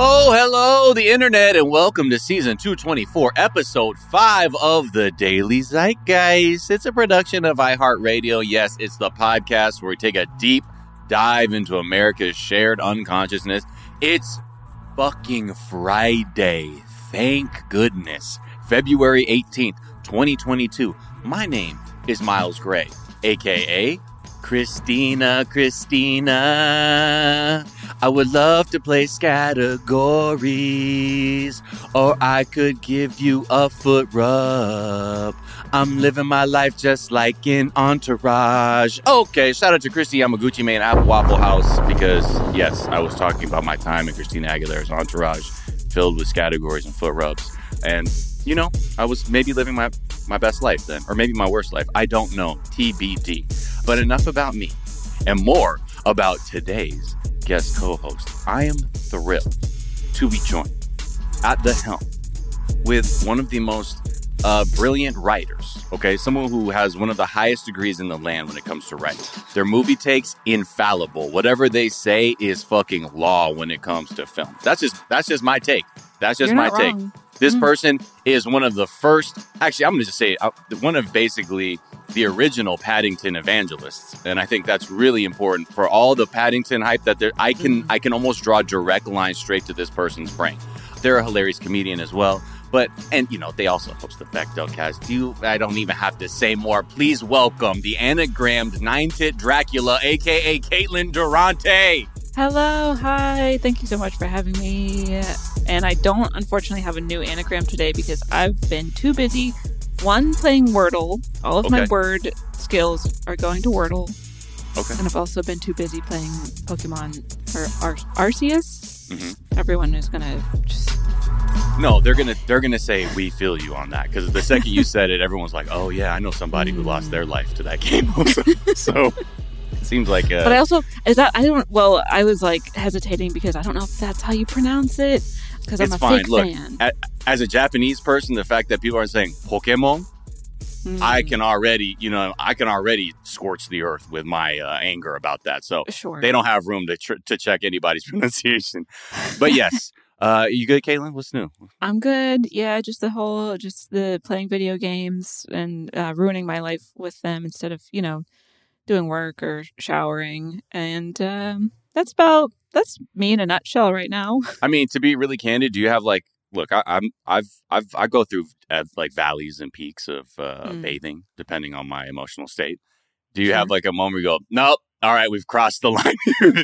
Oh, hello, the internet, and welcome to season 224, episode 5 of the Daily Zeitgeist. It's a production of iHeartRadio. Yes, it's the podcast where we take a deep dive into America's shared unconsciousness. It's fucking Friday. Thank goodness. February 18th, 2022. My name is Miles Gray, aka Christina, Christina. I would love to play categories, or I could give you a foot rub. I'm living my life just like in Entourage. Okay, shout out to Christy Yamaguchi Main Apple Waffle House because, yes, I was talking about my time in Christina Aguilera's Entourage filled with categories and foot rubs. And, you know, I was maybe living my, my best life then, or maybe my worst life. I don't know. TBD. But enough about me and more about today's guest co host. I am thrilled to be joined at the helm with one of the most uh, brilliant writers. Okay, someone who has one of the highest degrees in the land when it comes to writing. Their movie takes infallible. Whatever they say is fucking law when it comes to film. That's just that's just my take. That's just You're my take. wrong. This Mm. person is one of the first. Actually, I'm going to just say uh, one of basically the original Paddington evangelists, and I think that's really important for all the Paddington hype that there. I can I can almost draw direct lines straight to this person's brain. They're a hilarious comedian as well. But and you know they also host the Bechdel cast. You, I don't even have to say more. Please welcome the anagrammed nine tit Dracula, aka Caitlin Durante. Hello, hi. Thank you so much for having me. And I don't unfortunately have a new anagram today because I've been too busy. One, playing Wordle. All of my word skills are going to Wordle. Okay. And I've also been too busy playing Pokemon or Ar- Arceus. Mhm. Everyone is going to just. No, they're gonna they're gonna say we feel you on that because the second you said it, everyone's like, oh yeah, I know somebody who lost their life to that game. so, so it seems like uh, But I also. Is that. I don't. Well, I was like hesitating because I don't know if that's how you pronounce it. Because I'm It's a fine. Look, fan. a- as a Japanese person, the fact that people are saying Pokemon, Mm, I can already you know I can already scorch the earth with my uh, anger about that. So Sure. they don't have room to tr- to check anybody's pronunciation. But yes, uh, you good, Caitlin? What's new? I'm good. Yeah, just the whole, just the playing video games and uh, ruining my life with them instead of, you know, doing work or showering. And um, that's about, that's me in a nutshell right now. I mean, to be really candid, do you have like look? I, I'm I've I've I go through uh, like valleys and peaks of uh, Mm. bathing depending on my emotional state. Do you have like a moment where you go, nope, all right, we've crossed the line.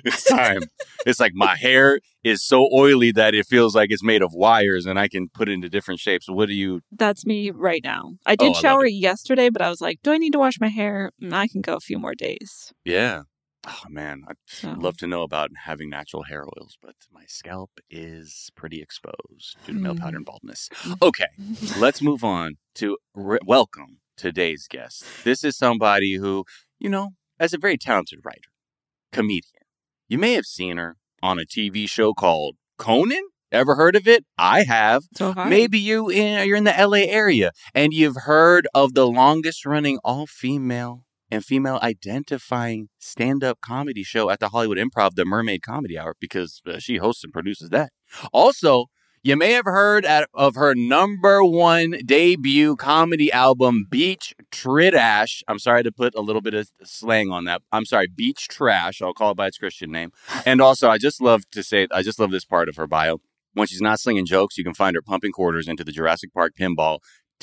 it's time. it's like my hair is so oily that it feels like it's made of wires, and I can put it into different shapes. What do you? That's me right now. I Oh, did love shower yesterday, but I was like, do I need to wash my hair? Mm, I can go a few more days. Yeah. Oh man, I'd So, love to know about having natural hair oils, but my scalp is pretty exposed due to male Mm. pattern baldness. Okay. let's move on to re- welcome today's guest. This is somebody who, you know, as a very talented writer, comedian. You may have seen her on a TV show called Conan. Ever heard of it? I have. so. Maybe you in, you're in the LA area and you've heard of the longest running all female and female identifying stand up comedy show at the Hollywood Improv, the Mermaid Comedy Hour, because uh, she hosts and produces that. Also, you may have heard at, of her number one debut comedy album, Beach Tridash. I'm sorry to put a little bit of slang on that. I'm sorry, Beach Trash. I'll call it by its Christian name. And also, I just love to say, I just love this part of her bio. When she's not slinging jokes, you can find her pumping quarters into the Jurassic Park pinball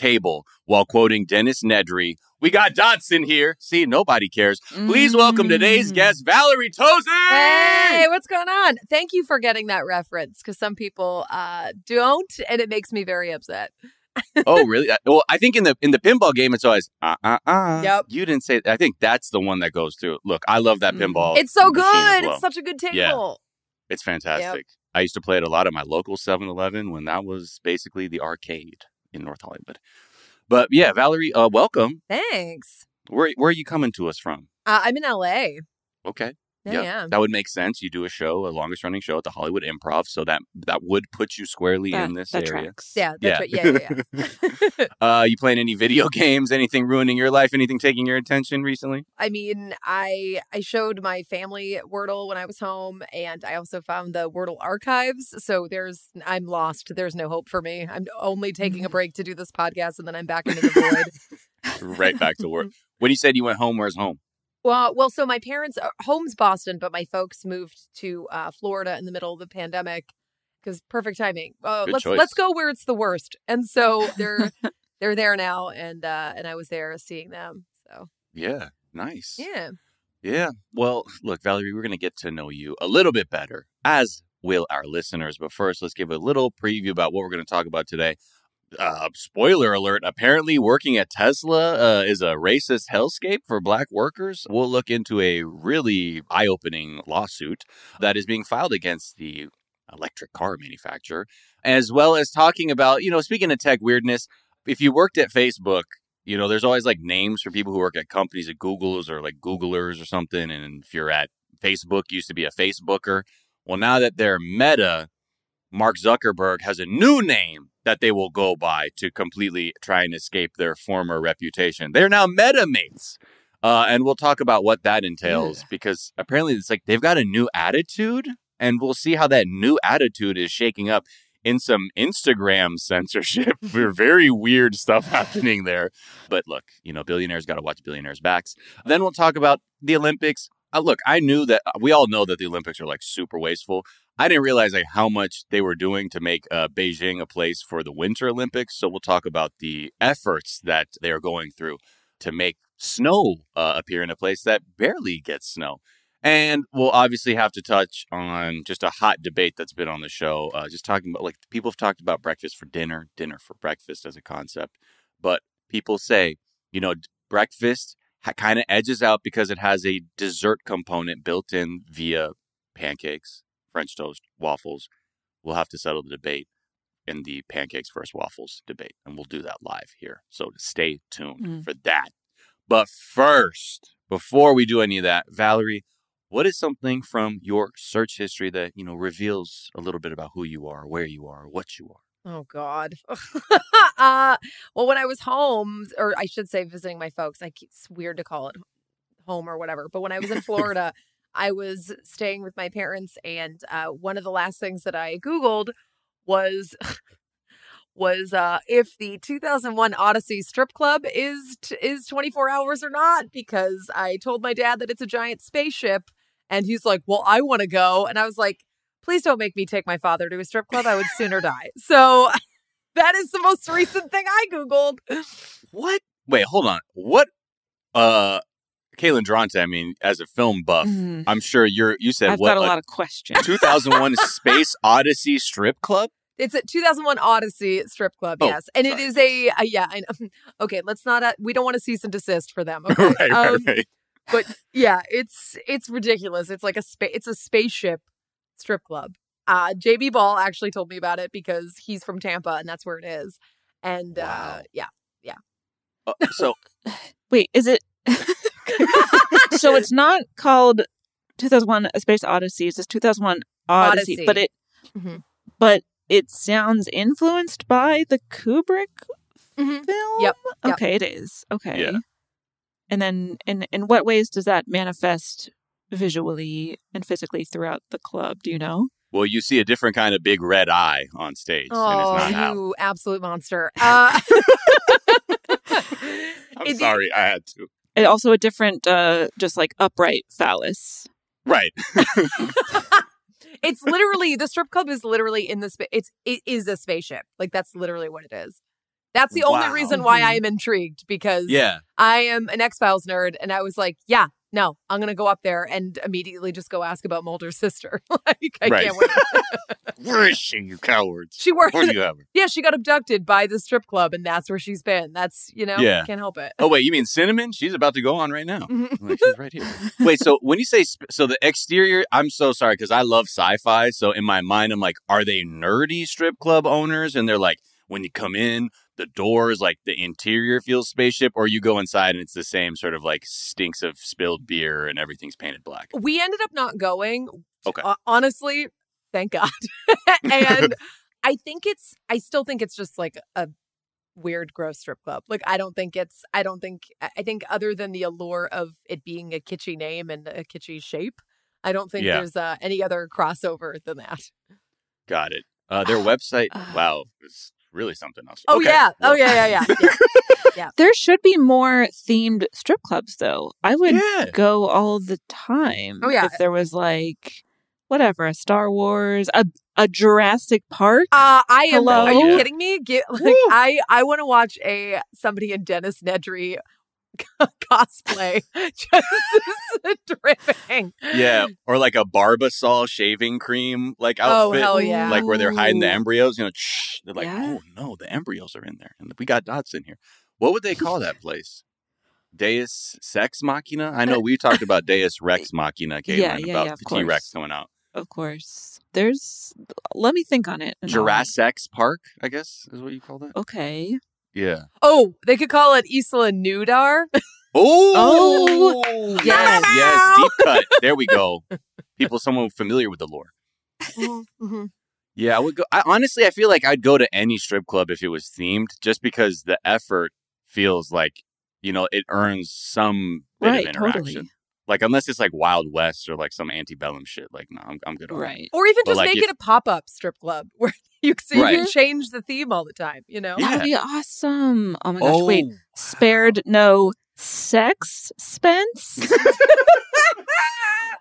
table while quoting Dennis Nedry. We got Dodgson here. See, nobody cares. Please welcome today's Mm. guest, Valerie Tosi. Hey, what's going on? Thank you for getting that reference because some people uh, don't, and it makes me very upset. oh, really? Uh, Well, I think in the in the pinball game, it's always uh uh uh. Yep. You didn't say. I think that's the one that goes through. Look, I love that Mm. pinball. it's so good. well. It's such a good table. Yeah. It's fantastic. I used to play it a lot at my local 7-Eleven when that was basically the arcade in North Hollywood. But yeah, Valerie, uh, welcome. Thanks. Where where are you coming to us from? Uh, I'm in LA. Okay. Yeah, Yeah. yeah. That would make sense. You do a show, a longest running show at the Hollywood Improv, so that that would put you squarely that, in this that area. tracks. Yeah, Yeah. that's right. Yeah, yeah, yeah. Uh, you playing any video games? Anything ruining your life? Anything taking your attention recently? I mean, I I showed my family Wordle when I was home, and I also found the Wordle archives. So there's I'm lost. There's no hope for me. I'm only taking a break to do this podcast, and then I'm back into the void. right back to work. When you said you went home, where's home? Well, well, so my parents, uh, home's Boston, but my folks moved to uh, Florida in the middle of the pandemic because perfect timing. Uh, let's choice. let's go where it's the worst, and so they're they're there now, and uh, and I was there seeing them. So Yeah, nice. yeah, Yeah. Well, look, Valerie, we're going to get to know you a little bit better, as will our listeners. But first, let's give a little preview about what we're going to talk about today. Uh, spoiler alert apparently, working at Tesla uh, is a racist hellscape for black workers. We'll look into a really eye opening lawsuit that is being filed against the electric car manufacturer, as well as talking about, you know, speaking of tech weirdness, if you worked at Facebook, you know, there's always like names for people who work at companies at Google's or like Googlers or something. And if you're at Facebook, used to be a Facebooker. Well, now that they're Meta, Mark Zuckerberg has a new name that they will go by to completely try and escape their former reputation. They're now MetaMates. Uh, and we'll talk about what that entails because apparently it's like they've got a new attitude, and we'll see how that new attitude is shaking up in some Instagram censorship. We're very weird stuff happening there. But look, you know, billionaires got to watch billionaires' backs. Then we'll talk about the Olympics. Uh, look, I knew that we all know that the Olympics are like super wasteful. I didn't realize like how much they were doing to make uh, Beijing a place for the Winter Olympics. So we'll talk about the efforts that they are going through to make snow uh, appear in a place that barely gets snow. And we'll obviously have to touch on just a hot debate that's been on the show. Uh, just talking about like people have talked about breakfast for dinner, dinner for breakfast as a concept. But people say, you know, breakfast ha- kind of edges out because it has a dessert component built in via pancakes, French toast, waffles. We'll have to settle the debate in the pancakes versus waffles debate, and we'll do that live here. So stay tuned Mm. for that. But first, before we do any of that, Valerie, what is something from your search history that you know reveals a little bit about who you are, where you are, what you are? Oh God. uh, well, when I was home, or I should say, visiting my folks, I keep, it's weird to call it home or whatever. But when I was in Florida, I was staying with my parents, and uh, one of the last things that I Googled was was uh, if the 2001 Odyssey strip club is t- is 24 hours or not. Because I told my dad that it's a giant spaceship, and he's like, "Well, I want to go," and I was like please don't make me take my father to a strip club. I would sooner die. So that is the most recent thing I Googled. What? Wait, hold on. What? Uh, Caitlin Durante. I mean, as a film buff, Mhm. I'm sure you're. You said I've what? got a like, lot of questions. 2001 Space Odyssey strip club. It's a 2001 Odyssey strip club, Oh, yes. And it sorry. is a, uh, yeah, I know. Okay, let's not, uh, we don't want to cease and desist for them. Okay. right, right, Um, right. But yeah, it's, it's ridiculous. It's like a space, it's a spaceship strip club. Uh, JB Ball actually told me about it because he's from Tampa and that's where it is. And uh, Wow. yeah. Uh, so Wait, is it? So it's not called 2001: A Space Odyssey. It's just 2001 Odyssey, Odyssey. but it, Mhm. but it sounds influenced by the Kubrick Mhm. film. Yep, yep. Okay, it is. Okay. Yeah. And then, in in what ways does that manifest visually and physically throughout the club? Do you know? well, you see a different kind of big red eye on stage, Oh, and it's not Hal. you absolute monster. Uh, I'm it- sorry, I had to. And also a different, uh, just like upright phallus. Right. it's literally the strip club is literally in the space. It's it is a spaceship. Like that's literally what it is. That's the only reason why. I am intrigued because Yeah. I am an X Files nerd, and I was like, yeah, no, I'm gonna go up there and immediately just go ask about Mulder's sister. like I Right. can't wait. Where is she, you cowards? she worked. Where do you have her? yeah, she got abducted by the strip club, and that's where she's been. That's you know, Yeah. can't help it. Oh wait, you mean Cinnamon? She's about to go on right now. Mhm. Like, she's right here. Wait, so when you say sp- so the exterior, I'm so sorry because I love sci-fi. So in my mind, I'm like, are they nerdy strip club owners? And they're like, when you come in, the doors, like the interior feels spaceship, or you go inside and it's the same sort of like stinks of spilled beer and everything's painted black. We ended up not going. Okay. Uh, honestly, thank God. and I think it's, I still think it's just like a weird, gross strip club. Like, I don't think it's, I don't think, I think other than the allure of it being a kitschy name and a kitschy shape, I don't think Yeah. there's uh, any other crossover than that. Got it. Uh, their website, wow, is really something else. Oh, Okay. yeah. Oh, Well, yeah, yeah, yeah. There should be more themed strip clubs, though. I would Yeah. go all the time. Oh, yeah. If there was like whatever, a Star Wars, a a Jurassic Park. Uh, I am. Hello? Are you kidding me? Get, like, Woo. I I want to watch a somebody in Dennis Nedry cosplay just dripping. Yeah, or like a Barbasol shaving cream like oh, outfit. Oh hell yeah! Like where they're hiding the embryos, you know, shh, they're like, Yeah. oh no, the embryos are in there, and we got Dodgson here. What would they call that place? Deus Sex Machina. I know uh, we talked about Deus Rex Machina, Caitlin, Yeah, yeah, about yeah, the T Rex coming out. Of course. There's. Let me think on it. Jurassic Park, I guess, is what you call that. Okay. Yeah. Oh, they could call it Isla Nudar. Oh, yes. yes, yes, deep cut. There we go. People, someone familiar with the lore. Mhm. Yeah, I would go. I, honestly, I feel like I'd go to any strip club if it was themed, just because the effort feels like you know it earns some bit Right, of interaction. totally. Like unless it's like Wild West or like some antebellum shit. Like no, I'm I'm good on that. Right. Or even But, just like, make if- it a pop up strip club where you so you can change the theme all the time. You know. Yeah. That would be awesome. Oh my gosh. Wait. Oh, Spared no sex Spence?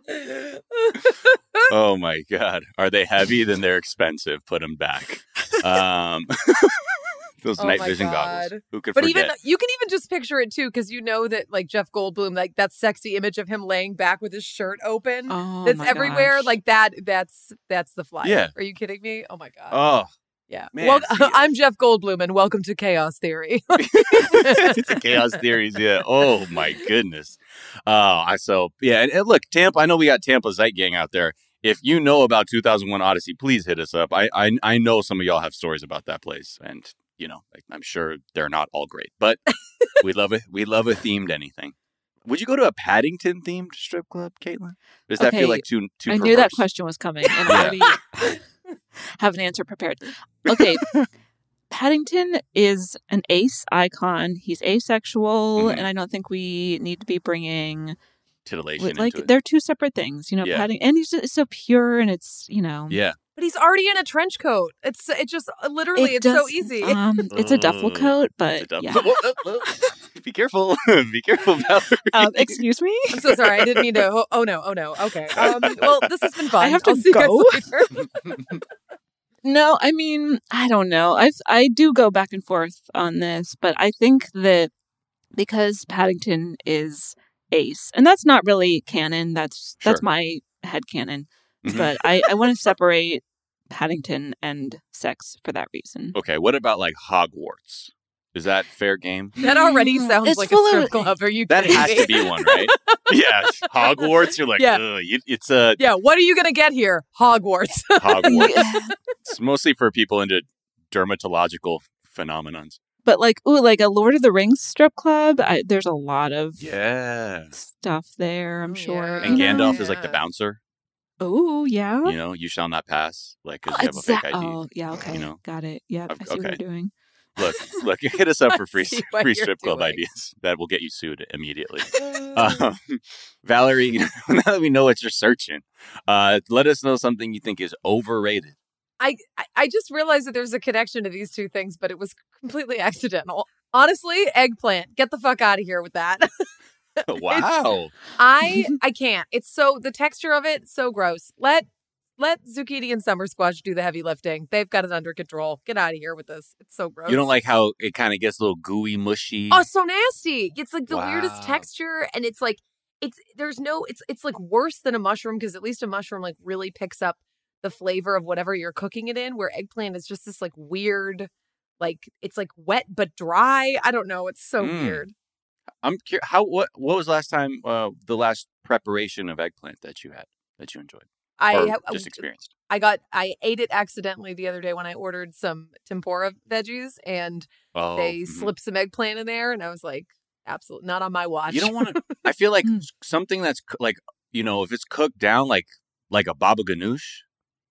oh my god, are they heavy? Then they're expensive. Put them back. Um, those Oh night vision God. goggles. Who could But forget? even you can even just picture it too, because you know that like Jeff Goldblum, like that sexy image of him laying back with his shirt open. Oh, that's everywhere. gosh. Like that. That's that's the flyer. Yeah. Are you kidding me? Oh my god. oh, yeah. man, well, I'm Jeff Goldblum, and welcome to Chaos Theory. it's a chaos theories. Yeah. Oh my goodness. Oh, I so yeah. And, and look, Tampa. I know we got Tampa Zeit Gang out there. If you know about 2001 Odyssey, please hit us up. I I, I know some of y'all have stories about that place, and you know, like, I'm sure they're not all great, but we love it. We love a themed anything. Would you go to a Paddington themed strip club, Caitlin? Does that feel like too too? I knew that question was coming and I already have an answer prepared. Okay. Paddington is an ace icon. He's asexual, Mhm. and I don't think we need to be bringing Titillation like into it. they're two separate things. You know, Yeah. Paddington, and he's so pure, and it's you know, Yeah. But he's already in a trench coat. It's it just literally it it's so easy. Um, it's a duffel Ugh, coat, It's a but dumb- yeah. Whoa, whoa, whoa. Be careful. Be careful, Valerie. um, excuse me. I'm so sorry. I didn't mean to. Oh, oh no. Oh no. Okay. Um, well, this has been fun. I have to I'll see you go. guys later. No, I mean, I don't know. I I do go back and forth on this, but I think that because Paddington is Ace, and that's not really canon. That's that's my head canon. Mhm. But I I want to separate Paddington and sex for that reason. Okay, what about like Hogwarts? Is that fair game? That already Mm, sounds it's like a full strip of- club. Are you That kidding has me? to be one, right? yeah, Hogwarts. You're like, Yeah. Ugh, it's a Yeah. What are you gonna get here? Hogwarts. Hogwarts. It's mostly for people into dermatological phenomenons. but like, ooh, like a Lord of the Rings strip club. I, there's a lot of Yeah, stuff there. I'm Oh, sure. yeah. and you know? Gandalf is like the bouncer. Oh yeah. You know, you shall not pass, like because you have a fake ID. oh yeah. Okay. you know? Got it. Yeah, I see what okay. you're doing. Look, look, hit us up for free free strip club doing. ideas. That will get you sued immediately. Um, Valerie, now that we know what you're searching, uh, let us know something you think is overrated. I I just realized that there's a connection to these two things, but it was completely accidental. Honestly, eggplant. Get the fuck out of here with that. wow. I I can't. It's so the texture of it so gross. Let let zucchini and summer squash do the heavy lifting. They've got it under control. Get out of here with this. It's so gross. You don't like how it kind of gets a little gooey, mushy. Oh, so nasty. It's like the weirdest texture and it's like it's there's no it's it's like worse than a mushroom because at least a mushroom like really picks up the flavor of whatever you're cooking it in where eggplant is just this like weird like it's like wet but dry. I don't know. It's so Mm. weird. I'm curious. How what what was last time? Uh, the last preparation of eggplant that you had that you enjoyed? I just experienced. I got I ate it accidentally the other day when I ordered some tempura veggies and Oh, they mhm. slipped some eggplant in there and I was like, absolutely not on my watch. You don't want to. I feel like something that's like you know if it's cooked down like like a baba ganoush.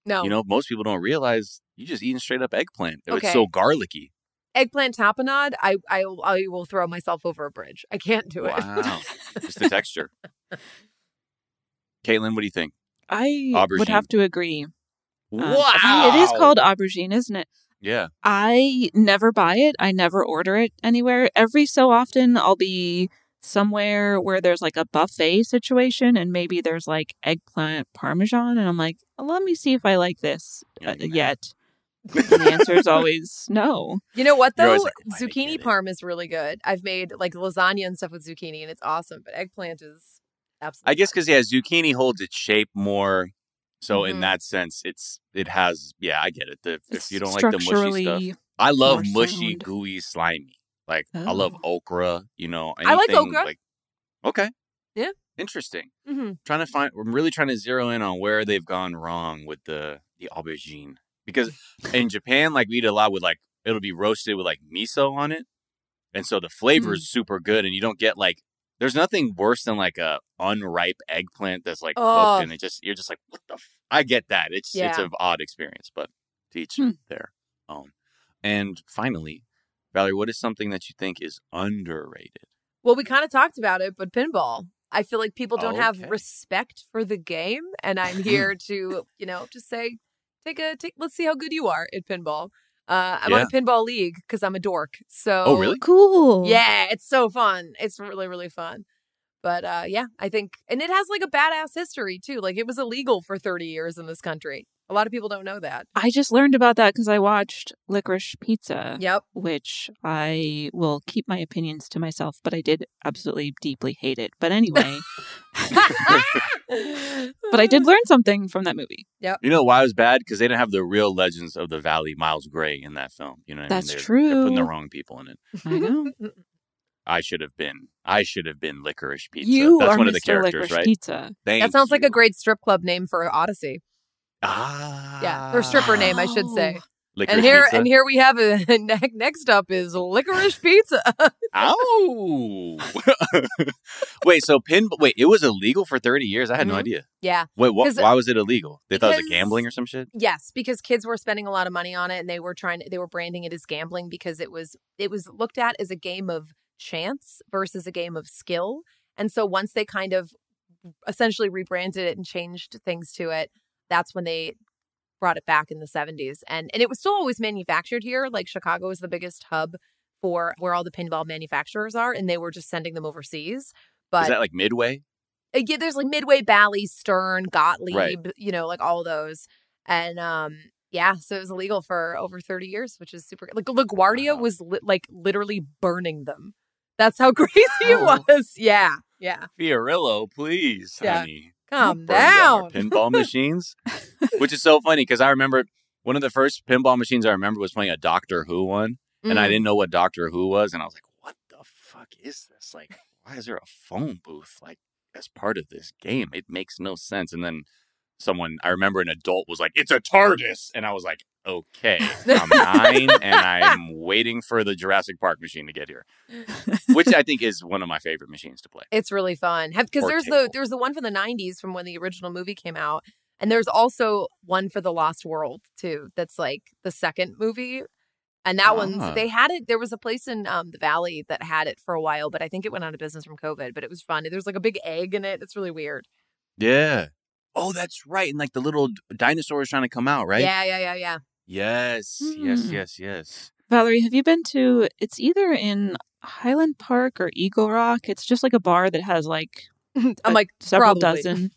no You know, most people don't realize you just eating straight up eggplant. Okay. It's so garlicky. Eggplant tapenade. I I I will throw myself over a bridge. I can't do it. Wow, just the texture. Caitlin, what do you think? I Aubergine. would have to agree. Um, wow, It is called aubergine, isn't it? Yeah, I never buy it. I never order it anywhere. Every so often, I'll be somewhere where there's like a buffet situation and maybe there's like eggplant parmesan. And I'm like, let me see if I like this Yeah, uh, you may. yet. And the answer is always no. You know what though? like, "Why zucchini parm is really good. I've made like lasagna and stuff with zucchini and it's awesome. But eggplant is absolutely. I guess because yeah, zucchini holds its shape more. So in Mhm. that sense, it's it has yeah, I get it. The, if you don't like the mushy stuff, I love mushy, sound. gooey, slimy. Like I love Oh. okra. You know, I like okra. Like, okay, Yeah. interesting. Mhm. Trying to find, I'm really trying to zero in on where they've gone wrong with the the aubergine because in Japan, like we eat a lot with like it'll be roasted with like miso on it, and so the flavor Mm. is super good, and you don't get like. There's nothing worse than like a unripe eggplant that's like Oh. cooked and it just you're just like what the f-? I get that it's it's an odd experience but to each Hmm. their own. And finally, Valerie, what is something that you think is underrated? Well, we kind of talked about it, but pinball. I feel like people don't have respect for the game, and I'm here to, you know, just say, take a take. Let's see how good you are at pinball. Uh, I'm on a pinball league because I'm a dork. So, Oh, really? Cool. Yeah, it's so fun. It's really really fun. But uh, yeah, I think, and it has like a badass history too. Like it was illegal for 30 years in this country. A lot of people don't know that. I just learned about that because I watched Licorice Pizza, Yep. which I will keep my opinions to myself, but I did absolutely deeply hate it. But anyway, but I did learn something from that movie. Yep. You know why it was bad? Because they didn't have the real legends of the Valley, Miles Gray, in that film. You know, what That's I mean? They're, They're putting the wrong people in it. I know. I should have been. I should have been Licorice Pizza. You That's are one of the characters, Licorice right? Pizza. Thank that sounds like a great strip club name for Odyssey. Ah Yeah, her stripper name, I should say. Oh. Licorice and here Pizza. and here we have a ne- next up is licorice pizza. Ow! wait, so pin? Wait, it was illegal for thirty years. I had no Mhm. idea. yeah. Wait, wh- why was it illegal? They thought it was because- gambling or some shit. Yes, because kids were spending a lot of money on it and they were trying they were branding it as gambling because it was it was looked at as a game of chance versus a game of skill. And so once they kind of essentially rebranded it and changed things to it, that's when they brought it back in the 70s. And and it was still always manufactured here. Like Chicago is the biggest hub for where all the pinball manufacturers are and they were just sending them overseas. But Is that like Midway? uh, yeah, there's like Midway, Bally, Stern, Gottlieb, Right. you know, like all those. And um, yeah, so it was illegal for over 30 years, which is super. Like LaGuardia Wow. was li- like literally burning them. That's how crazy Wow. it was. Yeah, yeah. Fiorello, please, Yeah. honey. Calm down pinball machines, which is so funny because I remember one of the first pinball machines I remember was playing a Doctor Who one, and I Mm. didn't know what Doctor Who was, and I was like, "What the fuck is this? Like, why is there a phone booth like as part of this game? It makes no sense." And then someone I remember an adult was like, "It's a TARDIS," and I was like, "Okay, I'm nine, and I'm waiting for the Jurassic Park machine to get here," which I think is one of my favorite machines to play. It's really fun. Because there's the there's the one from the 90s from when the original movie came out. And there's also one for the Lost World too. That's like the second movie. And that Ah. one they had it there was a place in um the valley that had it for a while, but I think it went out of business from COVID, but it was fun. There's like a big egg in it. It's really weird. Yeah. Oh, that's right. And like the little d- dinosaur is trying to come out, right? Yeah, yeah, yeah, yeah. Yes. Yes. Hmm. Yes. Yes. Valerie, have you been to? It's either in Highland Park or Eagle Rock. It's just like a bar that has like I'm like several probably. dozen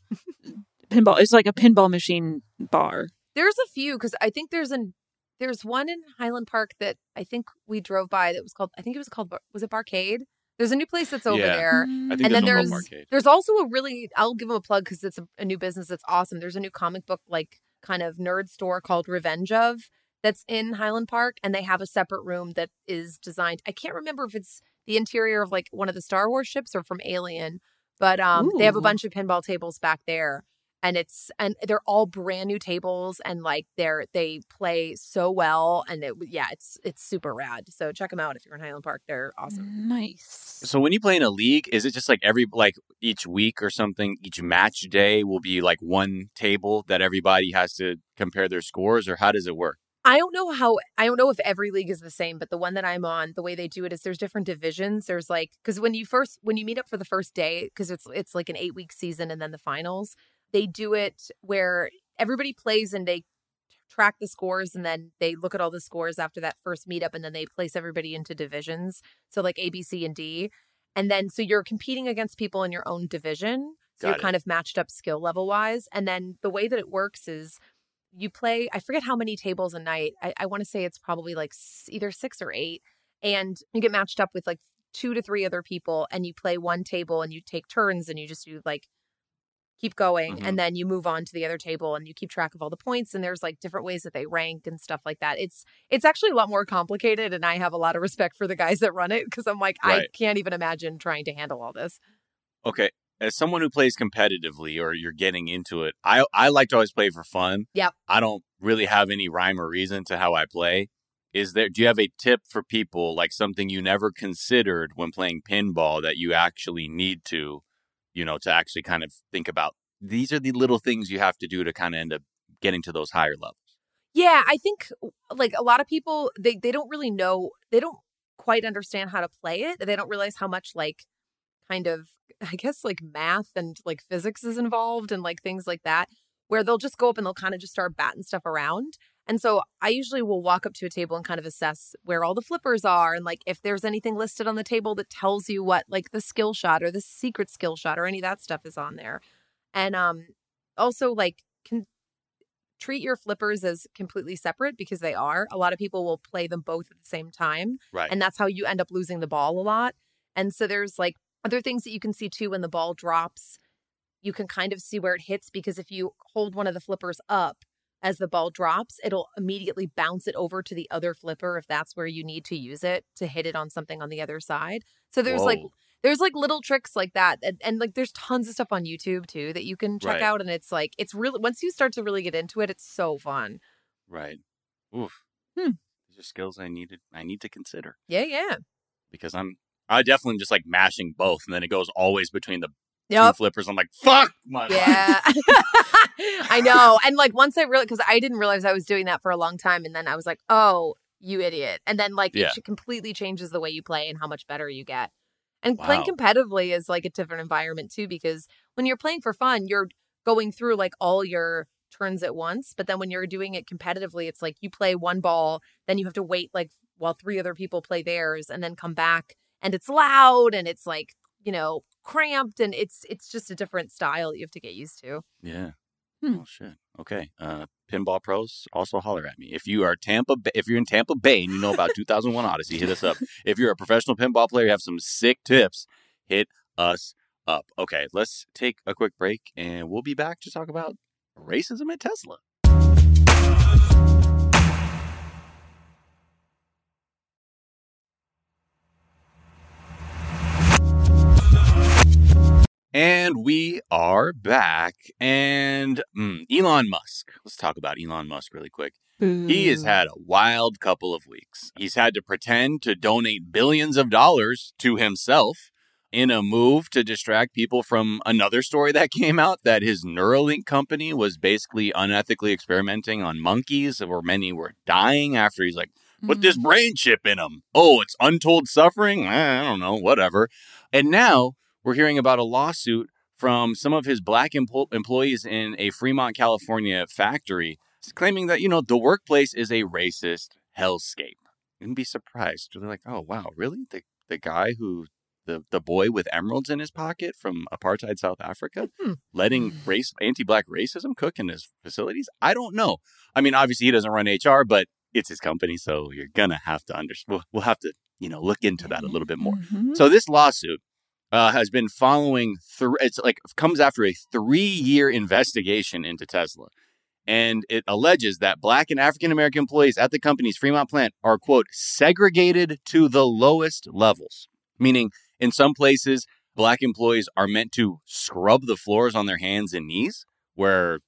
pinball. It's like a pinball machine bar. There's a few because I think there's an there's one in Highland Park that I think we drove by that was called I think it was called was it Barcade? There's a new place that's over Yeah. there. I think and there's then one there's Barcade. there's also a really I'll give them a plug because it's a, a new business that's awesome. There's a new comic book like kind of nerd store called Revenge of that's in Highland Park, and they have a separate room that is designed. I can't remember if it's the interior of like one of the Star Wars ships or from Alien, but um, they have a bunch of pinball tables back there. And it's and they're all brand new tables and like they're they play so well and it yeah it's it's super rad so check them out if you're in highland park they're awesome Nice. So when you play in a league, is it just like every like each week or something? Each match day will be like one table that everybody has to compare their scores, or how does it work? I don't know how I don't know if every league is the same, but the one that I'm on, the way they do it is there's different divisions. There's like because when you first when you meet up for the first day, because it's it's like an eight week season and then the finals, they do it where everybody plays and they track the scores and then they look at all the scores after that first meetup and then they place everybody into divisions. So like A, B, C, and D. And then so you're competing against people in your own division. So Got you're it. kind of matched up skill level wise. And then the way that it works is you play, I forget how many tables a night. I, I want to say it's probably like either six or eight. And you get matched up with like two to three other people and you play one table and you take turns and you just do like keep going Mhm. and then you move on to the other table and you keep track of all the points and there's like different ways that they rank and stuff like that it's it's actually a lot more complicated and i have a lot of respect for the guys that run it because i'm like i can't even imagine trying to handle all this Okay, as someone who plays competitively or you're getting into it, I I like to always play for fun. Yep. I don't really have any rhyme or reason to how I play. Is there? Do you have a tip for people like something you never considered when playing pinball that you actually need to, you know, to actually kind of think about? These are the little things you have to do to kind of end up getting to those higher levels. yeah i think like a lot of people they they don't really know they don't quite understand how to play it they don't realize how much like kind of i guess like math and like physics is involved and like things like that where they'll just go up and they'll kind of just start batting stuff around and so i usually will walk up to a table and kind of assess where all the flippers are and like if there's anything listed on the table that tells you what like the skill shot or the secret skill shot or any of that stuff is on there and um also like can treat your flippers as completely separate because they are. A lot of people will play them both at the same time. Right. And that's how you end up losing the ball a lot. And so there's like other things that you can see too when the ball drops. You can kind of see where it hits because if you hold one of the flippers up as the ball drops, it'll immediately bounce it over to the other flipper if that's where you need to use it to hit it on something on the other side. So there's like there's like little tricks like that and, and like there's tons of stuff on youtube too that you can check Right. out and it's like it's really once you start to really get into it it's so fun right. Oof. Hmm. These are skills I needed. I need to consider. yeah yeah because I'm I definitely just like mashing both, and then it goes always between the yep two flippers. I'm like, fuck my life. yeah i know and like once i realized because i didn't realize i was doing that for a long time and then i was like oh you idiot and then like Yeah. it completely changes the way you play and how much better you get and playing competitively is like a different environment too because when you're playing for fun you're going through like all your turns at once but then when you're doing it competitively it's like you play one ball then you have to wait like while three other people play theirs and then come back and it's loud and it's like you know cramped and it's it's just a different style you have to get used to Yeah. Hmm. Oh shit. Okay. Uh, pinball pros also holler at me if you are Tampa. Bay, if you're in Tampa Bay and you know about 2001 Odyssey, hit us up. If you're a professional pinball player, you have some sick tips. Hit us up. Okay, let's take a quick break and we'll be back to talk about racism at Tesla. And we are back. And mm, Elon Musk. Let's talk about Elon Musk really quick. He has had a wild couple of weeks. He's had to pretend to donate billions of dollars to himself in a move to distract people from another story that came out that his Neuralink company was basically unethically experimenting on monkeys, where many were dying after he's like, put this Mhm. brain chip in them. Oh, it's untold suffering? Eh, I don't know, whatever. And now we're hearing about a lawsuit from some of his black empo- employees in a Fremont, California factory claiming that, you know, the workplace is a racist hellscape. You'd be surprised. They're like, oh, wow, really? The, the guy who, the, the boy with emeralds in his pocket from apartheid South Africa, Hmm. letting race anti-black racism cook in his facilities? I don't know. I mean, obviously he doesn't run HR, but it's his company, so you're gonna have to understand. We'll, we'll have to, you know, look into that a little bit more. Mhm. So this lawsuit uh, has been following. Th- it's like comes after a three-year investigation into Tesla, and it alleges that Black and African American employees at the company's Fremont plant are quote segregated to the lowest levels, meaning in some places Black employees are meant to scrub the floors on their hands and knees, where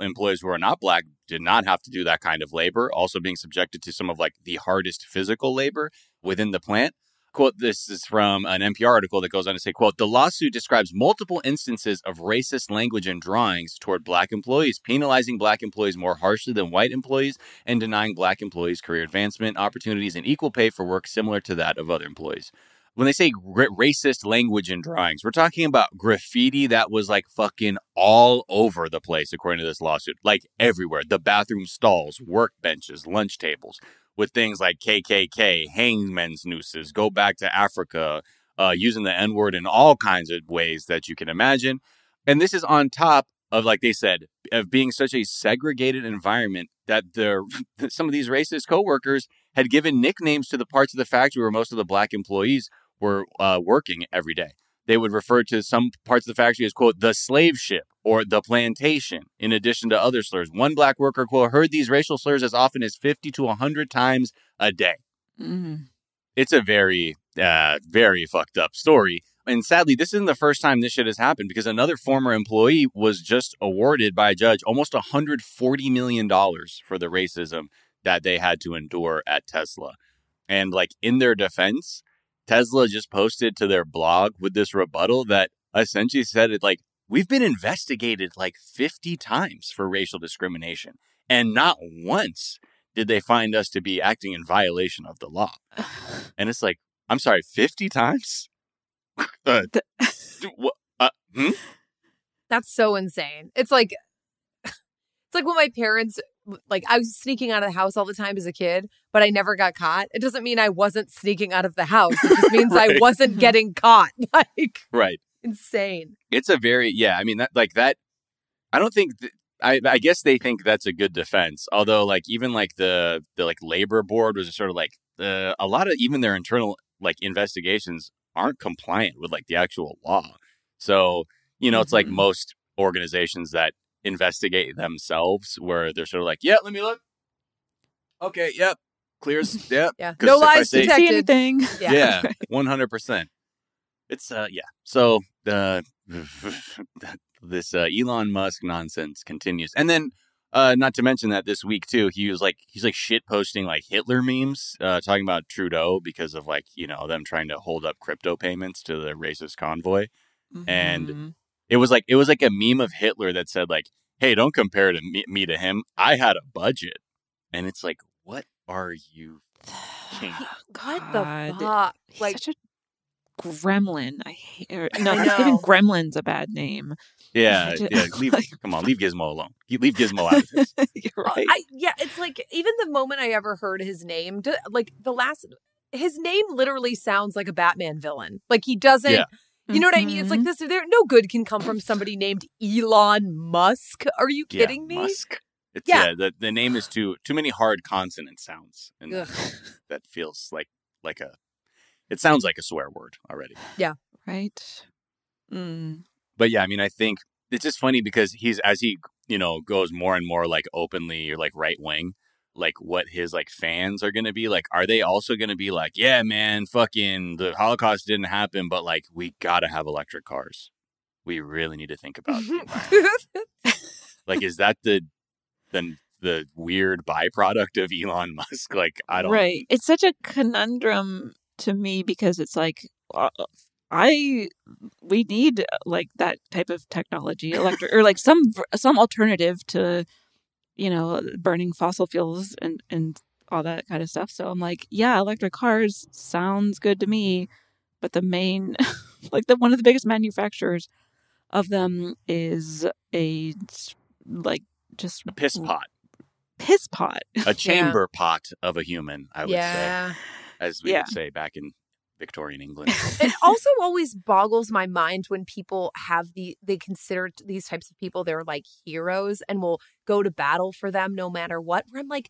employees who are not black did not have to do that kind of labor, also being subjected to some of like the hardest physical labor within the plant. Quote, this is from an NPR article that goes on to say, quote, the lawsuit describes multiple instances of racist language and drawings toward black employees, penalizing black employees more harshly than white employees and denying black employees career advancement opportunities and equal pay for work similar to that of other employees. When they say ra- racist language and drawings, we're talking about graffiti that was like fucking all over the place, according to this lawsuit, like everywhere the bathroom stalls, workbenches, lunch tables with things like KKK, hangman's nooses, go back to Africa, uh, using the N word in all kinds of ways that you can imagine. And this is on top of, like they said, of being such a segregated environment that the some of these racist coworkers had given nicknames to the parts of the factory where most of the black employees were uh, working every day. They would refer to some parts of the factory as, quote, the slave ship or the plantation, in addition to other slurs. One black worker, quote, heard these racial slurs as often as 50 to 100 times a day. Mm. It's a very, uh, very fucked up story. And sadly, this isn't the first time this shit has happened because another former employee was just awarded by a judge almost $140 million for the racism that they had to endure at Tesla. And like in their defense, Tesla just posted to their blog with this rebuttal that essentially said it like, we've been investigated like 50 times for racial discrimination, and not once did they find us to be acting in violation of the law. And it's like, I'm sorry, 50 times? uh, uh, hmm? That's so insane. It's like it's like when my parents like I was sneaking out of the house all the time as a kid, but I never got caught. It doesn't mean I wasn't sneaking out of the house. It just means I wasn't getting caught. Like Right. Insane. It's a very, yeah, I mean, that, like that, I don't think, th- I, I guess they think that's a good defense. Although, like, even like the, the like labor board was sort of like, uh, a lot of even their internal like investigations aren't compliant with like the actual law. So, you know, it's like Mhm. most organizations that investigate themselves where they're sort of like, yeah, let me look. Okay, yep. Clears, yep. Yeah. 'Cause No lies say- Didn't detected. anything. Yeah. yeah, one hundred percent. It's uh, yeah. So uh, this uh, Elon Musk nonsense continues, and then uh, not to mention that this week too, he was like he's like shit posting like Hitler memes, uh, talking about Trudeau because of like you know them trying to hold up crypto payments to the racist convoy. And- Mhm. It was like it was like a meme of Hitler that said like, "Hey, don't compare to me, me to him. I had a budget," and it's like, what are you? King. What the God. fuck? He's Like such a gremlin. I hate. Or, no, I he's giving gremlins a bad name. Yeah, Just- yeah. Leave, like- come on, leave Gizmo alone. Leave Gizmo out of this. You're right. I yeah, it's like even the moment I ever heard his name, like the last, his name literally sounds like a Batman villain. Like he doesn't. Yeah. You know what I mean? It's like Mhm. this. There, no good can come from somebody named Elon Musk. Are you Yeah, kidding me? Musk. It's, Yeah. yeah, the, the name is too too many hard consonant sounds, and Ugh. that feels like like a. It sounds like a swear word already. Yeah. Right. Mm. But yeah, I mean, I think it's just funny because he's as he you know goes more and more like openly or like right wing, like what his like fans are gonna be like. Are they also gonna be like, yeah, man, fucking the Holocaust didn't happen, but like we gotta have electric cars. We really need to think about like is that the the the weird byproduct of Elon Musk? Like I don't Right. It's such a conundrum to me because it's like uh, I we need uh, like that type of technology, electric or like some some alternative to you know burning fossil fuels and and all that kind of stuff. So I'm like, yeah, electric cars sounds good to me, but the main like the one of the biggest manufacturers of them is a like just a piss pot, piss pot. a chamber pot of a human. I would say, yeah. As we Yeah. would say back in Victorian England. it also always boggles my mind when people have the they consider these types of people they're like heroes and will go to battle for them no matter what. Where I'm like,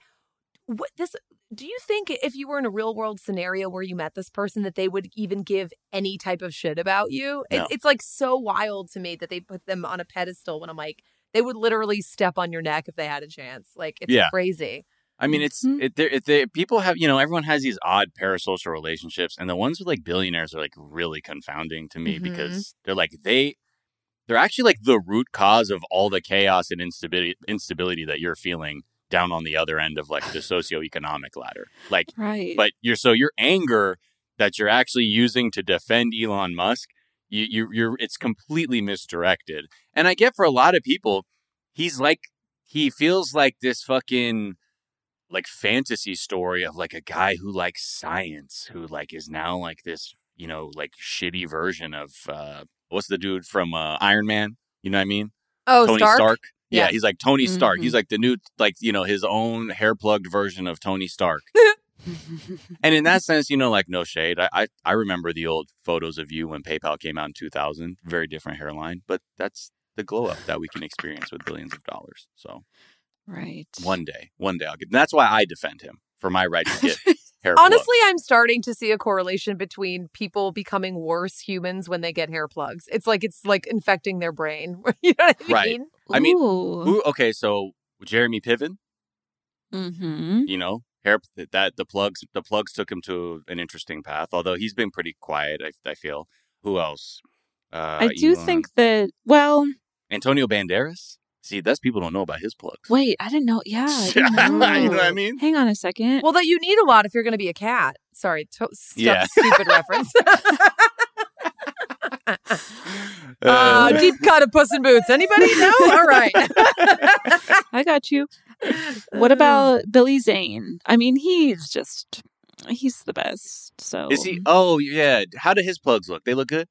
what this? Do you think if you were in a real world scenario where you met this person that they would even give any type of shit about you? It, it's like so wild to me that they put them on a pedestal when I'm like, they would literally step on your neck if they had a chance. Like it's Yeah. crazy. I mean, it's Mhm. it, it, they, people have you know everyone has these odd parasocial relationships, and the ones with like billionaires are like really confounding to me Mhm. because they're like they they're actually like the root cause of all the chaos and instability instability that you're feeling down on the other end of like the socioeconomic ladder. Like Right. but your so your anger that you're actually using to defend Elon Musk, you, you you're it's completely misdirected. And I get for a lot of people, he's like he feels like this fucking like fantasy story of like a guy who likes science, who like is now like this, you know, like shitty version of uh what's the dude from uh Iron Man? You know what I mean? Oh, Tony Stark. Stark. Yeah, Yeah. he's like Tony Stark. Mhm. He's like the new, like you know, his own hair plugged version of Tony Stark. And in that sense, you know, like no shade. I, I I remember the old photos of you when PayPal came out in 2000. Very different hairline, but that's the glow up that we can experience with billions of dollars. So right. one day, one day I'll get. That's why I defend him for my right to get hair. Honestly, I'm starting to see a correlation between people becoming worse humans when they get hair plugs. It's like it's like infecting their brain. you know what I Right. mean? I mean, Who, okay, so Jeremy Piven, Mm-hmm. you know, hair that the plugs the plugs took him to an interesting path. Although he's been pretty quiet, I, I feel. Who else? Uh, I do Elon- think that. Well, Antonio Banderas. See, that's people don't know about his plugs. wait. I didn't know. Yeah. I you didn't know know. what I mean? Hang on a second. Well, that you need a lot if you're going to be a cat. Sorry, to- stu- Yeah. stupid reference. Uh, uh, deep cut of Puss in Boots. Anybody? No. All right. I got you. What about Billy Zane? I mean, he's just. He's the best. So Is he? Oh, yeah. How do his plugs look? They look good.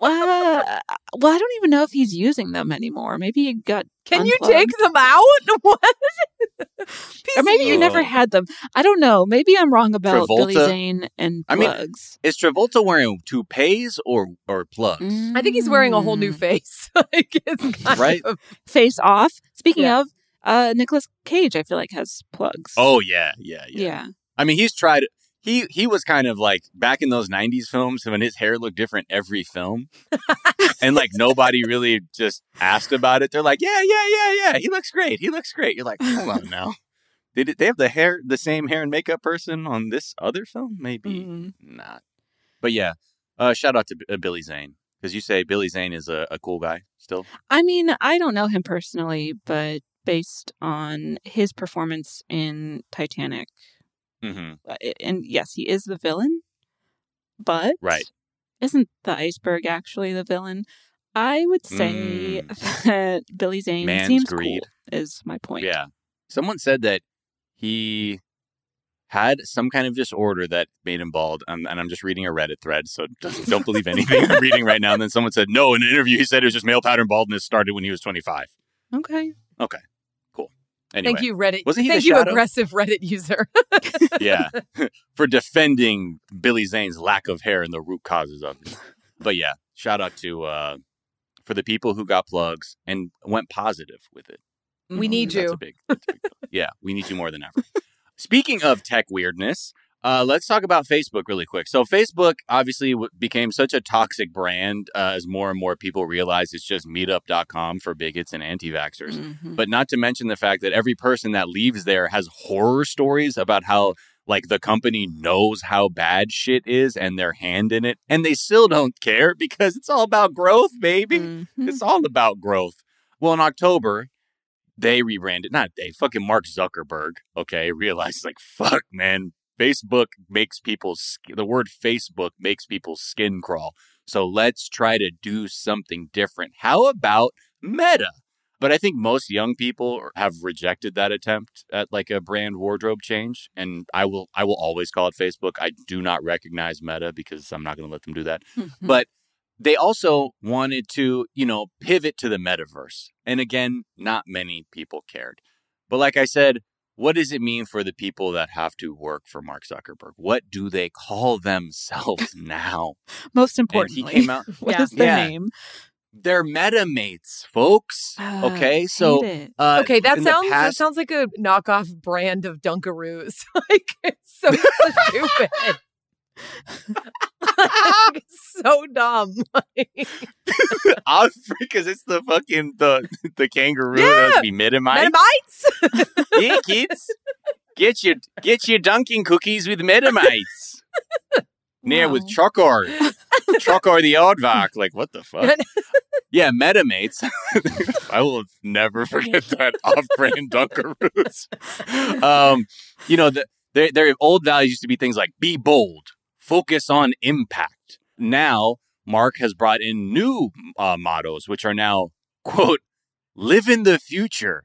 Well, uh, well, I don't even know if he's using them anymore. Maybe he got. Can you take them out? What? Or maybe of he you. never had them. I don't know. Maybe I'm wrong about Billy Travolta? Zane and I mean, plugs. Is Travolta wearing toupees or or plugs? I think he's wearing a whole new Mm. face. like it's Right? of- face off. Speaking Yeah. of, uh, Nicolas Cage, I feel like has plugs. Oh yeah, yeah, yeah, yeah. I mean, he's tried. He he was kind of like back in those '90s films when his hair looked different every film, and like nobody really just asked about it. They're like, yeah, yeah, yeah, yeah. He looks great. He looks great. You're like, hold on now. Did it, they have the hair, the same hair and makeup person on this other film? Maybe Mm. not. But yeah, uh, shout out to uh, Billy Zane because you say Billy Zane is a, a cool guy still. I mean, I don't know him personally, but based on his performance in Titanic, Mm-hmm. uh, and yes, he is the villain, but Right. isn't the iceberg actually the villain? I would say that Billy Zane Mm. Man's seems greed. cool. Is my point? Yeah. Someone said that he had some kind of disorder that made him bald. Um, and I'm just reading a Reddit thread, so don't, don't believe anything I'm reading right now. And then someone said, no, in an interview, he said it was just male pattern baldness started when he was 25. Okay. Okay. Anyway, Thank you, Reddit. Wasn't he the Thank you, shadow? aggressive Reddit user. yeah, for defending Billy Zane's lack of hair and the root causes of it. But yeah, shout out to uh, for the people who got plugs and went positive with it. we need That's you. a big, that's a big yeah, we need you more than ever. Speaking of tech weirdness, uh, let's talk about Facebook really quick. So, Facebook obviously w- became such a toxic brand uh, as more and more people realize it's just meetup.com for bigots and anti vaxxers. Mhm. But not to mention the fact that every person that leaves there has horror stories about how, like, the company knows how bad shit is and their hand in it, and they still don't care because it's all about growth, baby. Mhm. It's all about growth. Well, in October, they rebranded, not they, fucking Mark Zuckerberg, okay, realized like, fuck, man, Facebook makes people's, sk- the word Facebook makes people's skin crawl. So let's try to do something different. How about Meta? But I think most young people have rejected that attempt at like a brand wardrobe change, and I will I will always call it Facebook. I do not recognize Meta because I'm not going to let them do that but they also wanted to, you know, pivot to the metaverse. And again, not many people cared. But like I said, what does it mean for the people that have to work for Mark Zuckerberg? What do they call themselves now? most And importantly, he came out, what Yeah. is their Yeah. name? they're metamates, folks. Ah, Okay, so uh, Okay, that in the sounds that sounds like a knockoff brand of Dunkaroos. like it's so stupid. It's so dumb. because it's the fucking the the kangaroo Yeah. that be yeah, kids, get your get your dunking cookies with Metamites. Near with Wow. Chokor. Chokor the Aardvark. Like, what the fuck? Yeah, MetaMates. I will never forget that off-brand Dunkaroos. Um, you know, the, their their old values used to be things like be bold, focus on impact. Now, Mark has brought in new uh, mottos, which are now quote live in the future.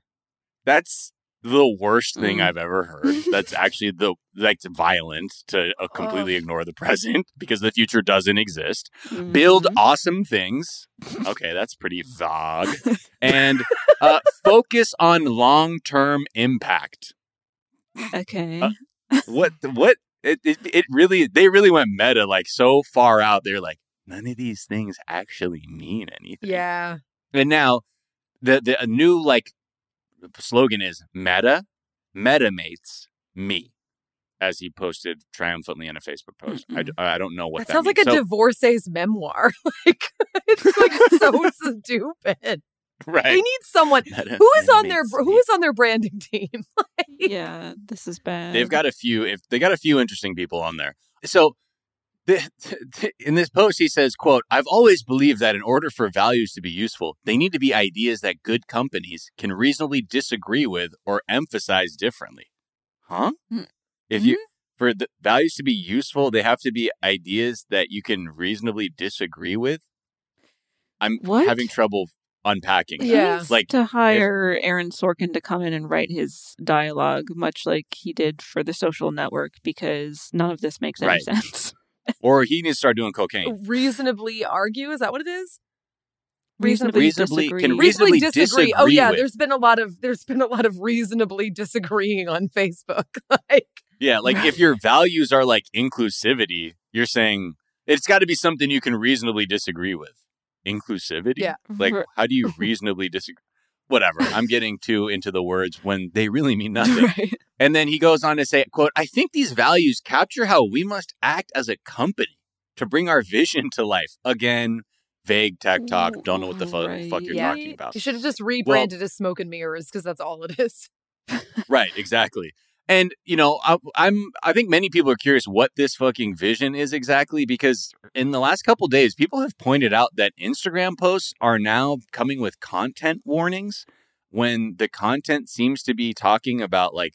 That's the worst thing Mm. I've ever heard. That's actually the like violent to uh, completely ignore the present because the future doesn't exist build Mhm. awesome things. Okay, that's pretty vague. And uh, focus on long term impact. Okay. uh, What? What? It, it it really they really went meta like so far out. They're like none of these things actually mean anything. Yeah. And now the the a new like the slogan is meta metamates me. As he posted triumphantly in a Facebook post, I, mm-hmm. I don't know what That that, sounds like a So- divorcee's memoir. like it's like so stupid. They right. need someone Meta who is on their metamates who me. is on their branding team. Like, yeah, this is bad. They've got a few. If they got a few interesting people on there. So, the, the- in this post, he says, "quote I've always believed that in order for values to be useful, they need to be ideas that good companies can reasonably disagree with or emphasize differently." Huh? Hmm. If you for the values to be useful, they have to be ideas that you can reasonably disagree with. I'm What? having trouble unpacking. Yeah. Needs like to hire Aaron Sorkin to come in and write his dialogue, much like he did for the Social Network, because none of this makes any Right. sense. or he needs to start doing cocaine. reasonably argue is that what it is? Reasonably, Reasonably- disagree. can Reasonably Reasonably disagree. Oh yeah, with. there's been a lot of there's been a lot of reasonably disagreeing on Facebook. like Yeah, like if your values are like inclusivity, you're saying it's got to be something you can reasonably disagree with. Inclusivity? Yeah. Like, how do you reasonably disagree? Whatever. I'm getting too into the words when they really mean nothing. right. And then he goes on to say, quote, I think these values capture how we must act as a company to bring our vision to life. Again, vague tech talk. Don't know what the fu- Right. fuck you're yeah, talking about. you should have just rebranded as smoke and mirrors because that's all it is. Right, exactly. And you know, I, I'm I think many people are curious what this fucking vision is exactly because in the last couple days, people have pointed out that Instagram posts are now coming with content warnings when the content seems to be talking about like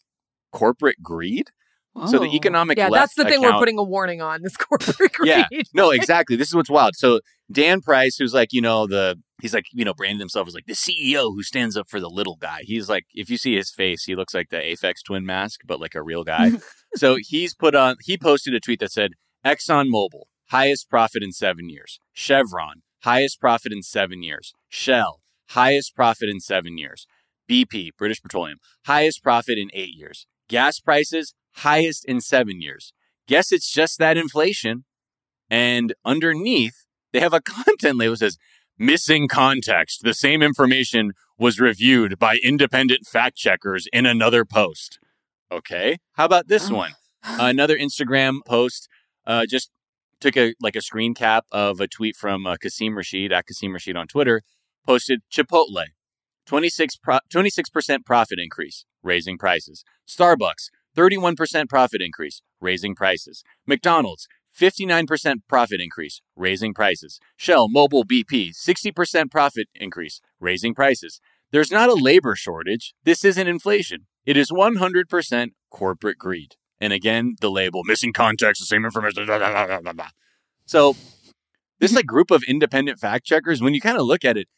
corporate greed. So the Oh. economic yeah, left that's the thing we're putting a warning on this corporate greed. Yeah. No, exactly. This is what's wild. So Dan Price, who's like, you know, the he's like, you know, branded himself as like the CEO who stands up for the little guy. He's like, if you see his face, he looks like the Aphex twin mask, but like a real guy. so he's put on he posted a tweet that said, ExxonMobil, highest profit in seven years. Chevron, highest profit in seven years. Shell, highest profit in seven years. BP, British Petroleum, highest profit in eight years. Gas prices, highest in seven years. Guess it's just that inflation. And underneath, they have a content label that says missing context. The same information was reviewed by independent fact checkers in another post. Okay. How about this Oh. one? Another Instagram post uh, just took a like a screen cap of a tweet from uh, Qasim Rashid at Qasim Rashid on Twitter. Posted Chipotle, 26 pro- 26% profit increase, raising prices. Starbucks, 31% profit increase, raising prices. McDonald's, 59% profit increase, raising prices. Shell, Mobil, BP, 60% profit increase, raising prices. There's not a labor shortage. This isn't inflation. It is 100% corporate greed. And again, the label missing context, the same information. blah, blah, blah. So, this like group of independent fact checkers, when you kind of look at it,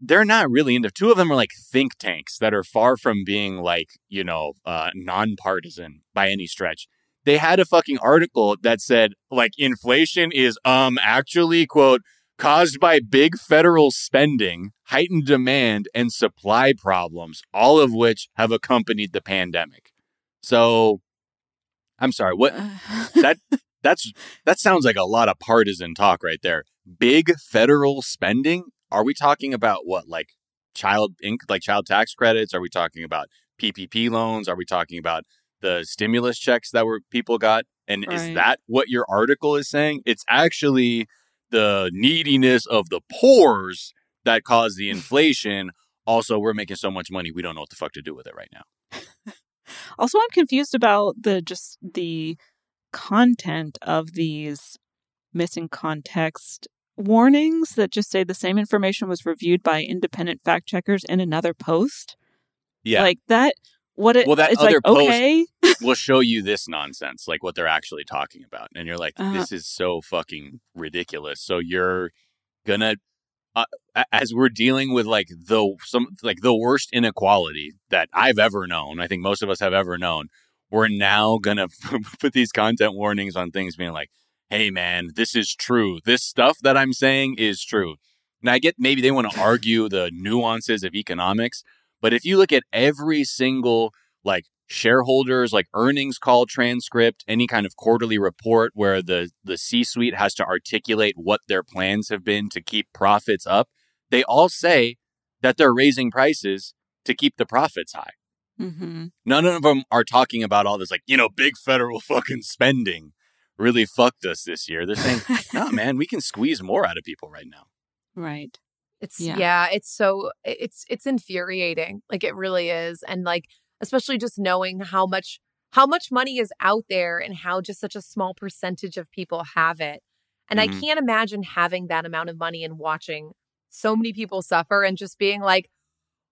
they're not really into. Two of them are like think tanks that are far from being like you know uh, nonpartisan by any stretch. They had a fucking article that said like inflation is um actually quote caused by big federal spending, heightened demand, and supply problems, all of which have accompanied the pandemic. So, I'm sorry, what that that's that sounds like a lot of partisan talk right there. Big federal spending? Are we talking about what like child inc- like child tax credits? Are we talking about PPP loans? Are we talking about the stimulus checks that were people got? And is that what your article is saying? It's actually the neediness of the poors that caused the inflation. Also, we're making so much money, we don't know what the fuck to do with it right now. Also, I'm confused about the just the content of these missing context warnings that just say the same information was reviewed by independent fact checkers in another post. Yeah. Like that what it Well, that it's other like post- okay. will show you this nonsense, like what they're actually talking about. And you're like, Uh-huh. this is so fucking ridiculous. So you're gonna, uh, as we're dealing with like the some like the worst inequality that I've ever known, I think most of us have ever known. We're now gonna put these content warnings on things, being like, "Hey, man, this is true. This stuff that I'm saying is true." And I get maybe they want to argue the nuances of economics, but if you look at every single like shareholders like earnings call transcript any kind of quarterly report where the the C-suite has to articulate what their plans have been to keep profits up they all say that they're raising prices to keep the profits high. Hmm none of them are talking about all this like you know big federal fucking spending really fucked us this year. They're saying no man we can squeeze more out of people right now. Right. It's Yeah. yeah. it's so it's it's infuriating. Like it really is. And like especially just knowing how much how much money is out there and how just such a small percentage of people have it. And I Mhm. can't imagine having that amount of money and watching so many people suffer and just being like,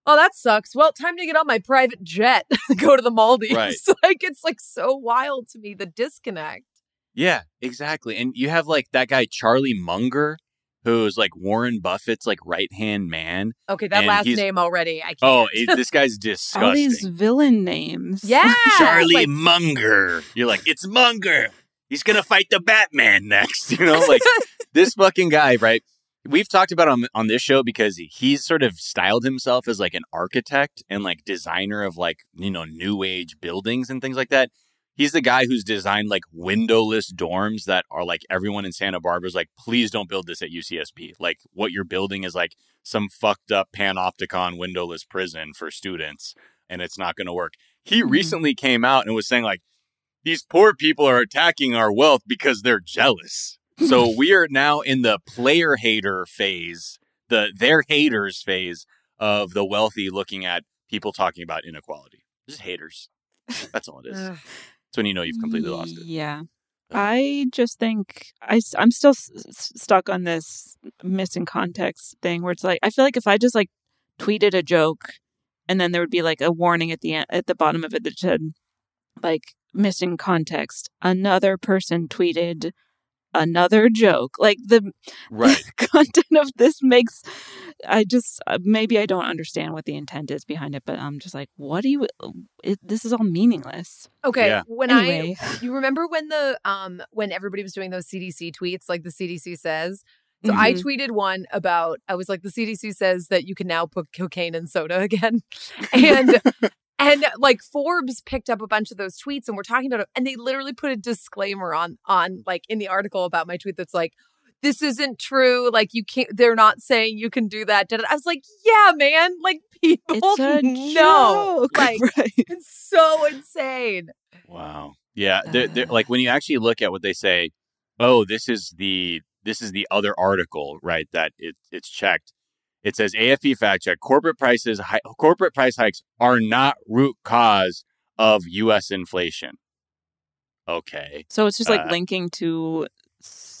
"Oh, that sucks. Well, time to get on my private jet, go to the Maldives." Right. like it's like so wild to me the disconnect. Yeah, exactly. And you have like that guy Charlie Munger, who's like Warren Buffett's like right hand man. Okay, that And last name already. I can't. Oh, it, this guy's disgusting. All these villain names. yeah, Charlie like- Munger. You're like, it's Munger. He's gonna fight the Batman next. You know, like this fucking guy, right? We've talked about him on this show because he's sort of styled himself as like an architect and like designer of like, you know, new age buildings and things like that. He's the guy who's designed like windowless dorms that are like everyone in Santa Barbara's like, please don't build this at UCSB. Like what you're building is like some fucked up panopticon windowless prison for students and it's not going to work. He Mhm. recently came out and was saying like, these poor people are attacking our wealth because they're jealous. So we are now in the player hater phase, the their haters phase of the wealthy looking at people talking about inequality. Just haters. That's all it is. That's when you know you've completely lost it. Yeah. I just think I, I'm still s- stuck on this missing context thing where it's like, I feel like if I just like tweeted a joke and then there would be like a warning at the end, at the bottom of it that said like missing context, another person tweeted another joke. Like the Right. content of this makes I just uh, maybe I don't understand what the intent is behind it, but I'm just like, what do you? It, this is all meaningless. Okay, Yeah. when Anyway, I you remember when the um when everybody was doing those CDC tweets like the CDC says. So I Mhm. tweeted one about I was like the CDC says that you can now put cocaine in soda again. And and like Forbes picked up a bunch of those tweets and we're talking about it and they literally put a disclaimer on on like in the article about my tweet that's like this isn't true like you can't they're not saying you can do that. I was like, "Yeah, man, like people it's know." joke, Like right? it's so insane. Wow. Yeah. They're, they're, like when you actually look at what they say, oh, this is the this is the other article, right? That it, it's checked. It says AFP fact check: corporate prices, hi, corporate price hikes are not root cause of U.S. inflation. Okay. So it's just like Uh, linking to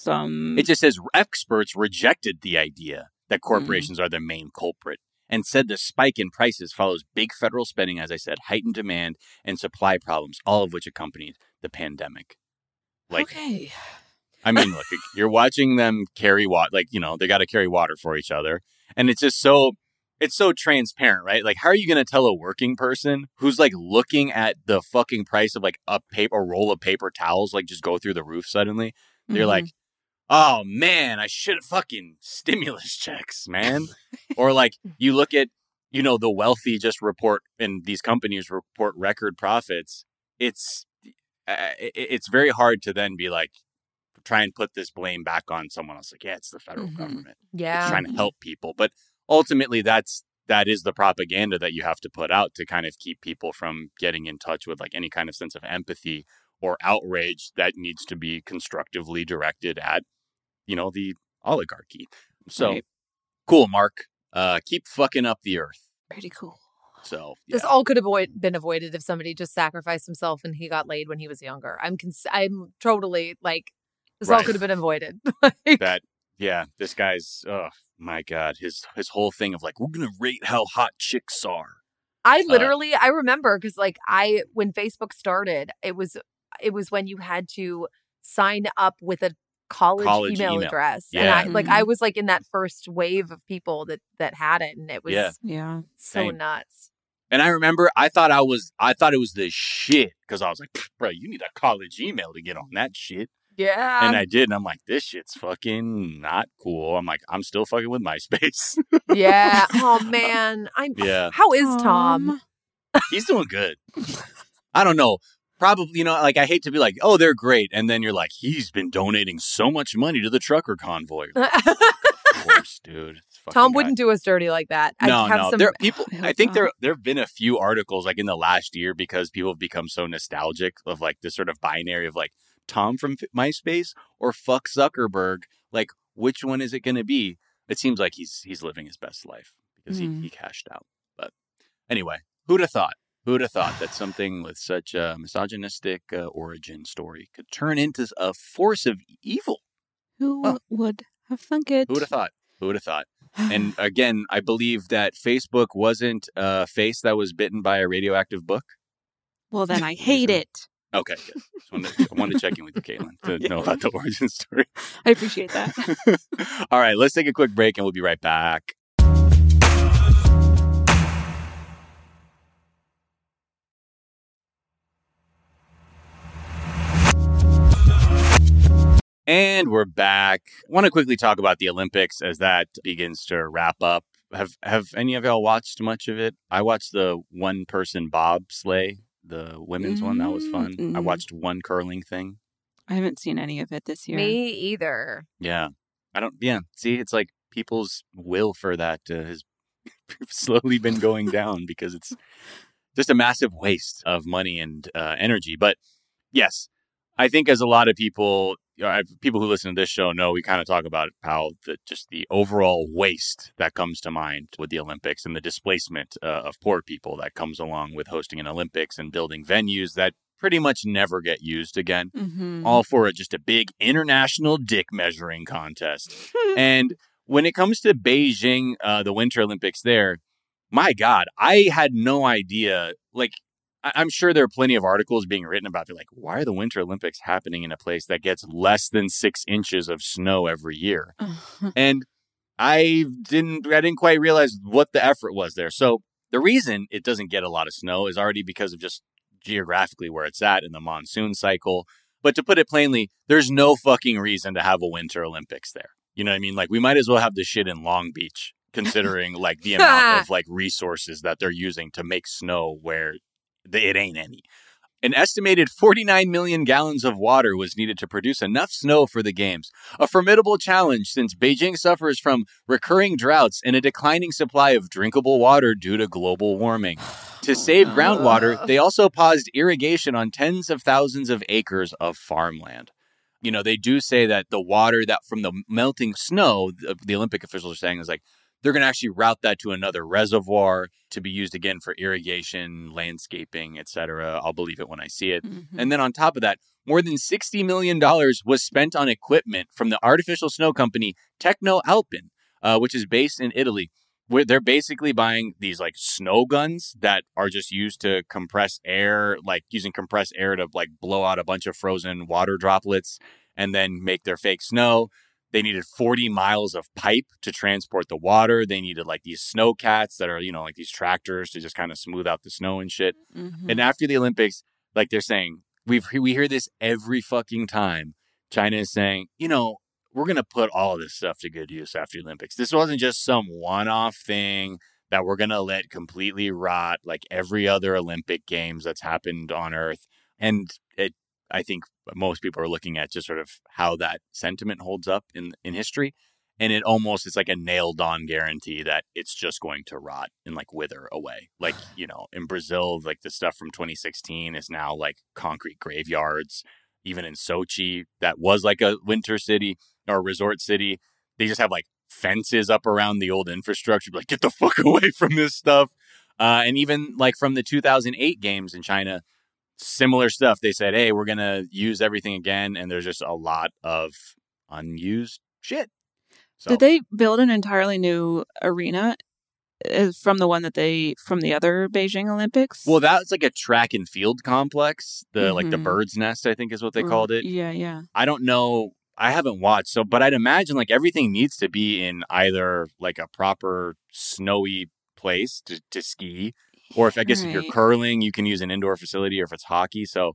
some. It just says experts rejected the idea that corporations are the main culprit and said the spike in prices follows big federal spending, as I said, heightened demand and supply problems, all of which accompanied the pandemic. Like, okay. I mean, look, you're watching them carry water, like, you know, they got to carry water for each other. And it's just so, it's so transparent, right? Like, how are you going to tell a working person who's like looking at the fucking price of like a paper, a roll of paper towels, like just go through the roof suddenly? They're Mhm. like, oh man, I should have fucking stimulus checks, man. or like you look at, you know, the wealthy just report and these companies report record profits. It's uh, it- it's very hard to then be like try and put this blame back on someone else. Like, yeah, it's the federal Mhm. government Yeah. it's trying to help people, but ultimately that's that is the propaganda that you have to put out to kind of keep people from getting in touch with like any kind of sense of empathy or outrage that needs to be constructively directed at you know the oligarchy so Right. cool mark uh keep fucking up the earth Pretty cool. so yeah. This all could have avoid- been avoided if somebody just sacrificed himself and he got laid when he was younger. I'm cons- I'm totally like this all could have been avoided. Like, that Yeah, this guy's oh my god, his his whole thing of like we're gonna rate how hot chicks are. I Uh, literally I remember because like I when Facebook started, it was it was when you had to sign up with a college, College email, email. address. Yeah. And I like Mhm. I was like in that first wave of people that that had it and it was Yeah. Yeah. so Same. nuts. And I remember I thought I was I thought it was the shit because I was like, bro, you need a college email to get on that shit. Yeah. and I did, and I'm like, this shit's fucking not cool. I'm like, I'm still fucking with MySpace. yeah. Oh man. I'm yeah, how is Tom? he's doing good. I don't know. Probably, you know, like I hate to be like, oh, they're great, and then you're like, he's been donating so much money to the trucker convoy. Of course, dude. Tom guy. wouldn't do us dirty like that. I No, have no. some There people. I think there there have been a few articles like in the last year because people have become so nostalgic of like this sort of binary of like Tom from MySpace or fuck Zuckerberg. Like, which one is it going to be? It seems like he's he's living his best life because Hmm. he, he cashed out. But anyway, who'd have thought? Who'd have thought that something with such a misogynistic uh, origin story could turn into a force of evil? Who Well, would have thunk it? Who would have thought? Who would have thought? And again, I believe that Facebook wasn't a face that was bitten by a radioactive book. well, then I hate it. Okay, good. Just wanted to, I wanted to check in with you, Caitlin, to know about the origin story. I appreciate that. All right, let's take a quick break and we'll be right back. And we're back. I want to quickly talk about the Olympics as that begins to wrap up. Have have any of y'all watched much of it? I watched the one person bobsleigh, the women's one. That was fun. I Mm-mm. watched one curling thing. I haven't seen any of it this year. me either. Yeah. I don't, yeah. See, it's like people's will for that uh, has slowly been going down because it's just a massive waste of money and uh, energy. But yes, I think as a lot of people, you know, I- people who listen to this show know, we kind of talk about how the, just the overall waste that comes to mind with the Olympics and the displacement uh, of poor people that comes along with hosting an Olympics and building venues that pretty much never get used again Mhm. all for a, just a big international dick measuring contest. and when it comes to Beijing, uh, the Winter Olympics there, my God, I had no idea. Like, I'm sure there are plenty of articles being written about. They're like, why are the Winter Olympics happening in a place that gets less than six inches of snow every year? and I didn't I didn't quite realize what the effort was there. So the reason it doesn't get a lot of snow is already because of just geographically where it's at in the monsoon cycle. But to put it plainly, there's no fucking reason to have a winter Olympics there. You know what I mean? Like we might as well have this shit in Long Beach, considering like the amount of like resources that they're using to make snow where it ain't any. An estimated 49 million gallons of water was needed to produce enough snow for the games. A formidable challenge since Beijing suffers from recurring droughts and a declining supply of drinkable water due to global warming. To save groundwater, they also paused irrigation on tens of thousands of acres of farmland. You know, they do say that the water that from the melting snow, the, the Olympic officials are saying is like they're going to actually route that to another reservoir to be used again for irrigation, landscaping, etc. I'll believe it when I see it. Mhm. And then on top of that, more than $60 million was spent on equipment from the artificial snow company TechnoAlpin, uh, which is based in Italy. Where they're basically buying these like snow guns that are just used to compress air, like using compressed air to like blow out a bunch of frozen water droplets and then make their fake snow. They needed 40 miles of pipe to transport the water. They needed like these snow cats that are, you know, like these tractors to just kind of smooth out the snow and shit. Mhm. And after the Olympics, like they're saying, we've we hear this every fucking time. China is saying, you know, we're gonna put all this stuff to good use after the Olympics. This wasn't just some one-off thing that we're gonna let completely rot like every other Olympic games that's happened on Earth. And it, I think most people are looking at just sort of how that sentiment holds up in in history. And it almost is like a nailed on guarantee that it's just going to rot and like wither away. Like, you know, in Brazil, like the stuff from 2016 is now like concrete graveyards. Even in Sochi, that was like a winter city or a resort city, they just have like fences up around the old infrastructure. Like, get the fuck away from this stuff. Uh, and even like from the 2008 games in China, similar stuff. They said, hey, we're going to use everything again. And there's just a lot of unused shit. So Did they build an entirely new arena uh, from the one that they from the other Beijing Olympics? well, that's like a track and field complex. The like the Mhm. bird's nest, I think, is what they called it. Yeah, yeah. I don't know. I haven't watched, so but I'd imagine like everything needs to be in either like a proper snowy place to, to ski, or if I guess if you're curling, you can use an indoor facility, or if it's hockey. So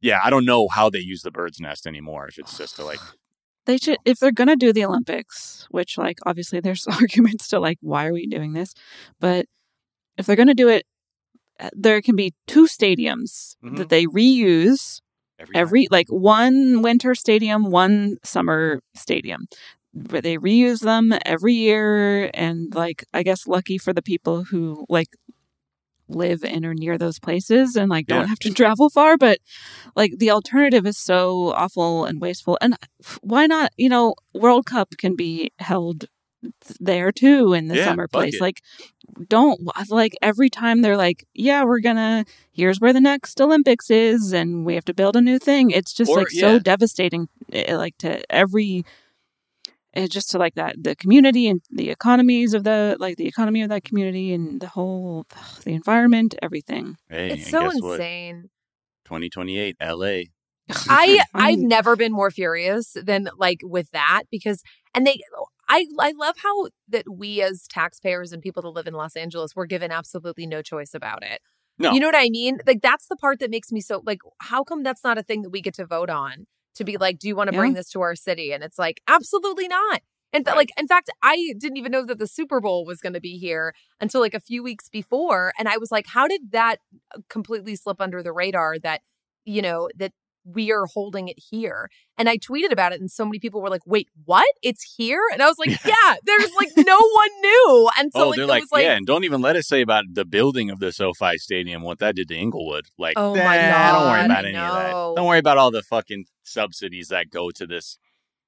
yeah, I don't know how they use the bird's nest anymore. If it's just to like They should if they're gonna do the Olympics, which like obviously there's arguments to like why are we doing this, but if they're gonna do it, uh, there can be two stadiums Mhm. that they reuse every, every like one winter stadium, one summer stadium. But they reuse them every year, and like I guess lucky for the people who like live in or near those places and like don't Yeah. have to travel far. But like the alternative is so awful and wasteful. And why not? You know, World Cup can be held there too in the Yeah, summer place. it. Like, don't like every time they're like, yeah, we're gonna here's where the next Olympics is, and we have to build a new thing. It's just Or- like yeah. so devastating, eh, like to every. It's just to like that the community and the economies of the like the economy of that community and the whole the environment everything. Hey, It's so guess what? insane. 2028 LA. I I've never been more furious than like with that because and they I I love how that we as taxpayers and people that live in Los Angeles were given absolutely no choice about it. No. You know what I mean? Like that's the part that makes me so like how come that's not a thing that we get to vote on to be like do you want to bring this to our city and it's like absolutely not. And Right. like in fact I didn't even know that the Super Bowl was going to be here until like a few weeks before and I was like how did that uh, completely slip under the radar that you know that we are holding it here. And I tweeted about it, and so many people were like, "Wait, what? It's here?" And I was like, "Yeah, there's like no one knew." And so oh, like, they're like, like, yeah, and don't even let us say about the building of the SoFi Stadium, what that did to Inglewood. Like, Oh my nah, don't worry about any of that. Don't worry about all the fucking subsidies that go to this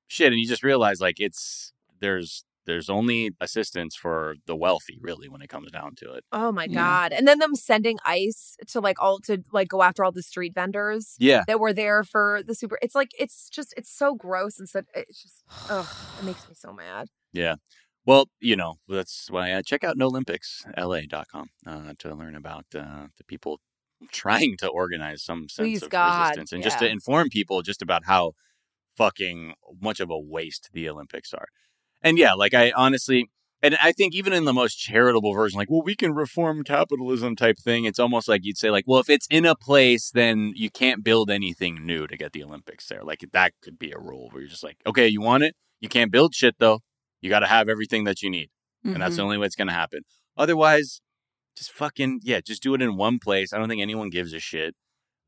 shit. And you just realize, like, it's there's there's only assistance for the wealthy, really, when it comes down to it. "Oh my Yeah. god!" And then them sending ice to like all to like go after all the street vendors Yeah, that were there for the super. It's like it's just it's so gross and so it's just ugh, it makes me so mad. yeah. Well, you know, that's why I check out NoOlympicsLA.com uh, to learn about uh, the people trying to organize some sense Please, of God, resistance and just to inform people just about how fucking much of a waste the Olympics are. And yeah, like I honestly, and I think even in the most charitable version, like, well, we can reform capitalism type thing, it's almost like you'd say, like, well, if it's in a place, then you can't build anything new to get the Olympics there. Like that could be a rule where you're just like, okay, you want it? You can't build shit though. You got to have everything that you need and that's the only way it's going to happen. Otherwise, just fucking yeah, just do it in one place. I don't think anyone gives a shit.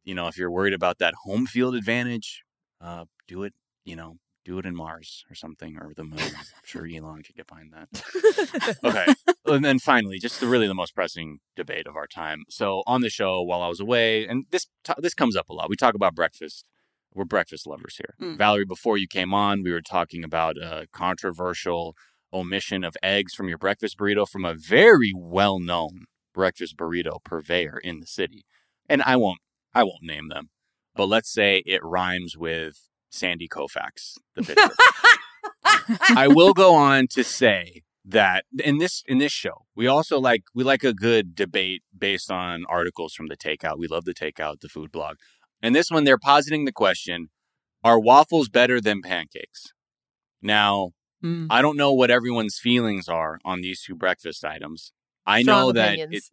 You know, if you're worried about that home field advantage, uh, do it. You know, do it in Mars or something or the moon. I'm sure Elon could get behind that. Okay, and then finally, just the really the most pressing debate of our time. So on the show while I was away, and this this comes up a lot. We talk about breakfast. We're breakfast lovers here. Mm. Valerie, before you came on, we were talking about a controversial omission of eggs from your breakfast burrito from a very well-known breakfast burrito purveyor in the city. And I won't I won't name them. But let's say it rhymes with Sandy Koufax, the pitcher. I will go on to say that in this in this show, we also like we like a good debate based on articles from the takeout. We love the takeout, the food blog. And this one they're positing the question, are waffles better than pancakes? Now, Mm. I don't know what everyone's feelings are on these two breakfast items. I Strong know that it,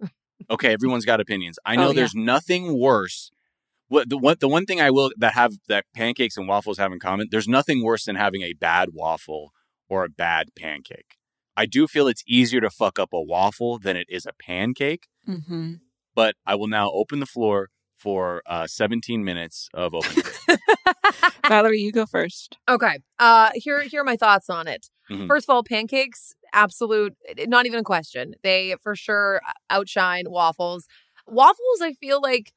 okay, everyone's got opinions. I Oh, know yeah. there's nothing worse. What the one the one thing I will that have that pancakes and waffles have in common, there's nothing worse than having a bad waffle or a bad pancake. I do feel it's easier to fuck up a waffle than it is a pancake, hmm but I will now open the floor for uh, 17 minutes of open. Valerie, you go first. Okay. Uh here here are my thoughts on it. Mhm. First of all, pancakes, absolute not even a question. They for sure outshine waffles. Waffles, I feel like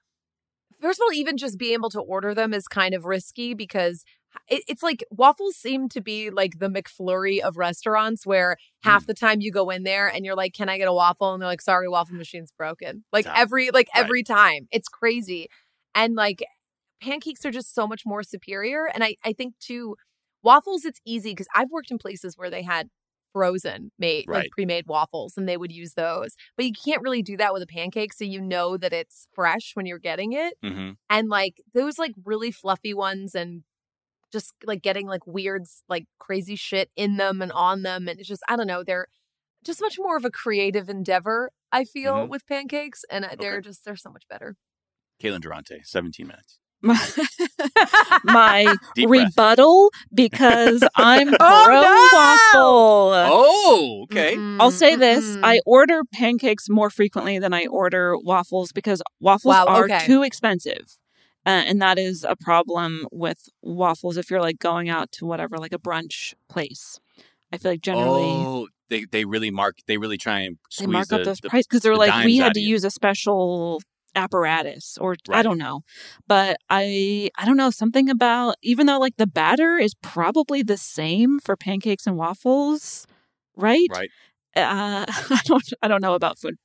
first of all, even just being able to order them is kind of risky because it, it's like waffles seem to be like the McFlurry of restaurants where half mm. the time you go in there and you're like, Can I get a waffle? And they're like, Sorry, waffle machine's broken. Like Yeah. every like Right. every time. It's crazy. And like pancakes are just so much more superior. And I, I think too, waffles, it's easy because I've worked in places where they had frozen made Right. like pre-made waffles and they would use those. But you can't really do that with a pancake so you know that it's fresh when you're getting it. hmm And like those like really fluffy ones and just like getting like weird like crazy shit in them and on them and it's just I don't know, they're just much more of a creative endeavor I feel Mhm. with pancakes and uh, they're just they're so much better. Caitlin Durante, 17 minutes. my Deep breath. rebuttal because I'm pro Oh, no! waffle. Oh, okay. I'll say this: Mm-mm. I order pancakes more frequently than I order waffles because waffles Wow, are okay. too expensive, uh, and that is a problem with waffles. If you're like going out to whatever, like a brunch place, I feel like generally Oh, they they really mark. They really try and they squeeze mark the, up those the- prices because they're the like we had to you. use a special apparatus or I don't know. But I I don't know something about even though like the batter is probably the same for pancakes and waffles, right? right. Uh, I don't I don't know about food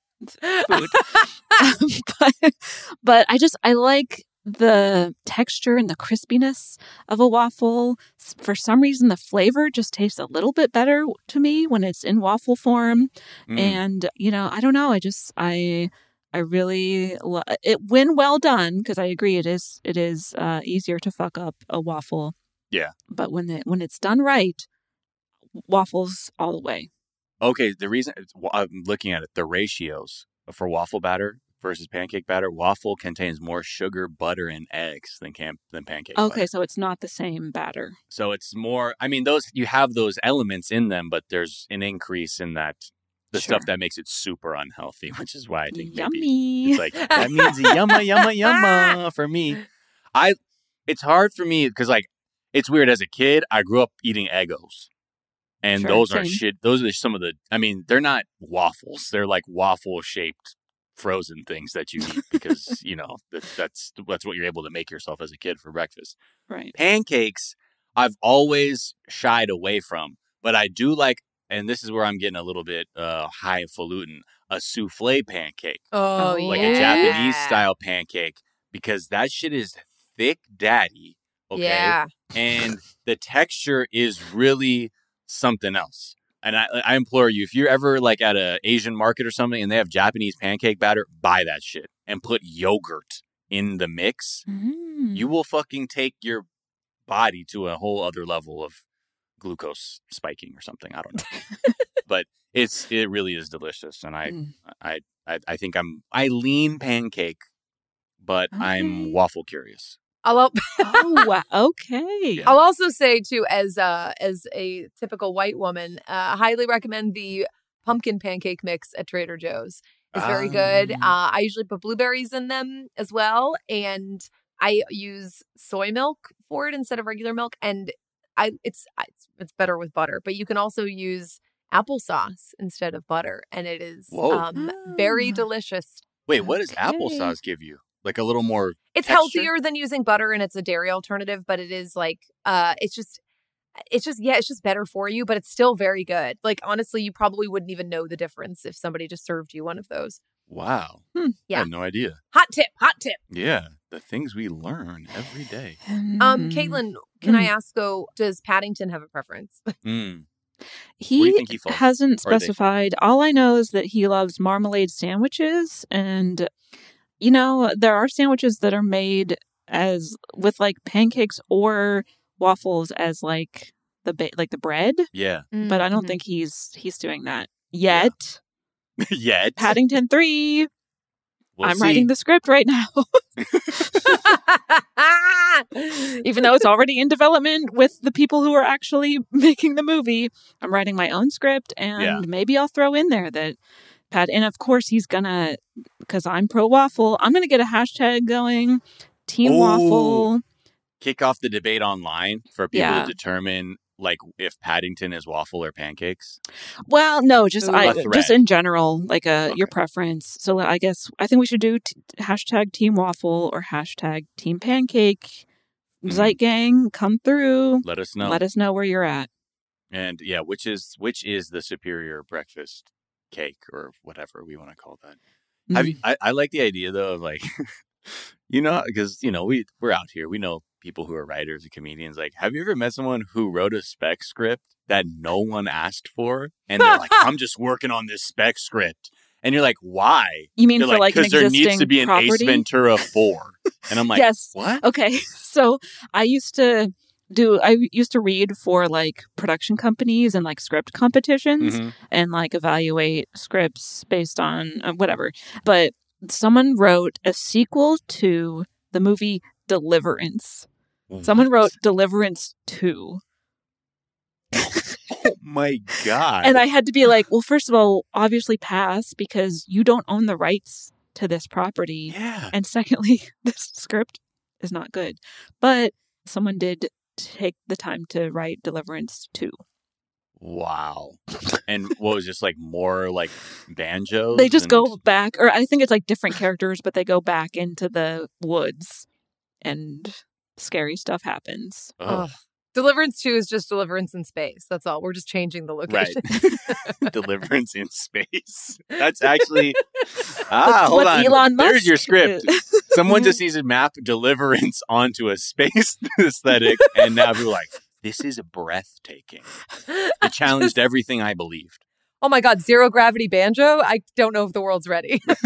food. Um, but but I just I like the texture and the crispiness of a waffle. For some reason, the flavor just tastes a little bit better to me when it's in waffle form. Mm. And you know, I don't know. I just I I really lo- it when well done because I agree it is it is uh, easier to fuck up a waffle. Yeah. But when it when it's done right, waffles all the way. Okay, the reason I'm looking at it, the ratios for waffle batter versus pancake batter. Waffle contains more sugar, butter, and eggs than camp than pancake. Okay, batter. so it's not the same batter. so it's more. I mean, those you have those elements in them, but there's an increase in that the Sure. stuff that makes it super unhealthy, which is why I think maybe Yummy. it's like that means yumma yumma yumma ah! for me. I it's hard for me because like it's weird as a kid. I grew up eating Eggos, and Sure, those are shit. Those are some of the. I mean, they're not waffles. They're like waffle shaped frozen things that you eat because you know that, that's that's what you're able to make yourself as a kid for breakfast. right. Pancakes, I've always shied away from, but I do like. And this is where I'm getting a little bit uh, highfalutin. A souffle pancake Oh, Oh, like yeah. a Japanese style pancake because that shit is thick daddy. Okay. Yeah. And the texture is really something else. And I, I implore you, if you're ever like at a Asian market or something and they have Japanese pancake batter, buy that shit and put yogurt in the mix. Mm. You will fucking take your body to a whole other level of glucose spiking or something. I don't know. but it's it really is delicious and I Mm. I, I I think I'm I lean pancake, but Okay. I'm waffle curious. I'll al- oh, okay. Yeah. I'll also say too, as uh as a typical white woman, uh, highly recommend the pumpkin pancake mix at Trader Joe's. It's very good. Uh, Ah. I usually put blueberries in them as well, and I use soy milk for it instead of regular milk. And I it's it's, it's better with butter, but you can also use applesauce instead of butter, and it is um very Ah. delicious. Wait, what does Okay. applesauce give you? Like a little more It's texture? healthier than using butter and it's a dairy alternative, but it is like uh it's just it's just yeah, it's just better for you, but it's still very good. Like honestly, you probably wouldn't even know the difference if somebody just served you one of those. Wow. Hmm. I Yeah. had no idea. Hot tip, hot tip. Yeah, the things we learn every day. Um Mm. Caitlin, can I Mm. ask though, does Paddington have a preference? Mm. He Where do you think he hasn't Or they- specified. All I know is that he loves marmalade sandwiches, and you know there are sandwiches that are made as with like pancakes or waffles as like the ba- like the bread, Yeah. but I don't Mhm. think he's he's doing that yet. Yet. Paddington three. We'll I'm see. writing the script right now, even though it's already in development with the people who are actually making the movie. I'm writing my own script, and Yeah. maybe I'll throw in there that Pat. And of course, he's gonna because I'm pro waffle. I'm gonna get a hashtag going. Team Ooh. waffle. Kick off the debate online for people Yeah. to determine like if Paddington is waffle or pancakes. Well, no, just Ooh. I A just in general, like uh your preference. So I guess I think we should do t- hashtag Team Waffle or hashtag Team Pancake. Zeit Gang, come through. Let us know. Let us know where you're at. and yeah, which is which is the superior breakfast cake or whatever we want to call that. Have Mm. you, I, I like the idea though of like, you know, because you know we we're out here. We know people who are writers and comedians, like, have you ever met someone who wrote a spec script that no one asked for? And they're like, I'm just working on this spec script. And you're like, why? You mean They're for like, because there needs to be an property? Ace Ventura 4. And I'm like, yes. what? Okay. So I used to do I used to read for like production companies and like script competitions Mhm. and like evaluate scripts based on uh, whatever. But someone wrote a sequel to the movie Deliverance. Someone wrote Deliverance 2. Oh my God. And I had to be like, well, first of all, obviously pass because you don't own the rights to this property. yeah. And secondly, this script is not good. But someone did take the time to write Deliverance 2. Wow. and what was just like more like banjos? They just and- go back, or I think it's like different characters, but they go back into the woods and scary stuff happens. Ugh, Ugh. Deliverance 2 is just Deliverance in space. That's all. We're just changing the right. location. Deliverance in space. That's actually ah. That's hold what on. Elon There's your script. Someone just needs to map Deliverance onto a space aesthetic, and now people are like, "This is breathtaking." It challenged everything I believed. Oh my God, zero gravity banjo? I don't know if the world's ready.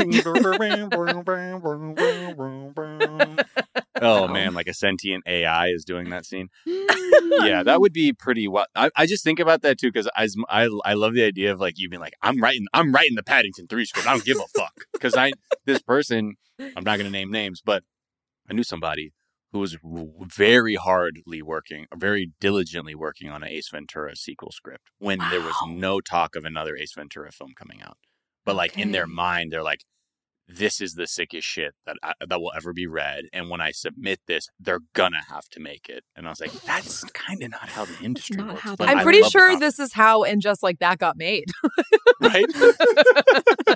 oh um, man, like a sentient AI is doing that scene. yeah, that would be pretty. Well, I, I just think about that too because I, I I love the idea of like you being like I'm writing I'm writing the Paddington three script. I don't give a fuck because I this person I'm not gonna name names, but I knew somebody who was very hardly working, very diligently working on an Ace Ventura sequel script when there was no talk of another Ace Ventura film coming out. But like in their mind, they're like. This is the sickest shit that I, that will ever be read, and when I submit this, they're gonna have to make it. And I was like, "That's kind of not how the industry not works." but I'm I pretty sure this is how And Just Like That got made. right?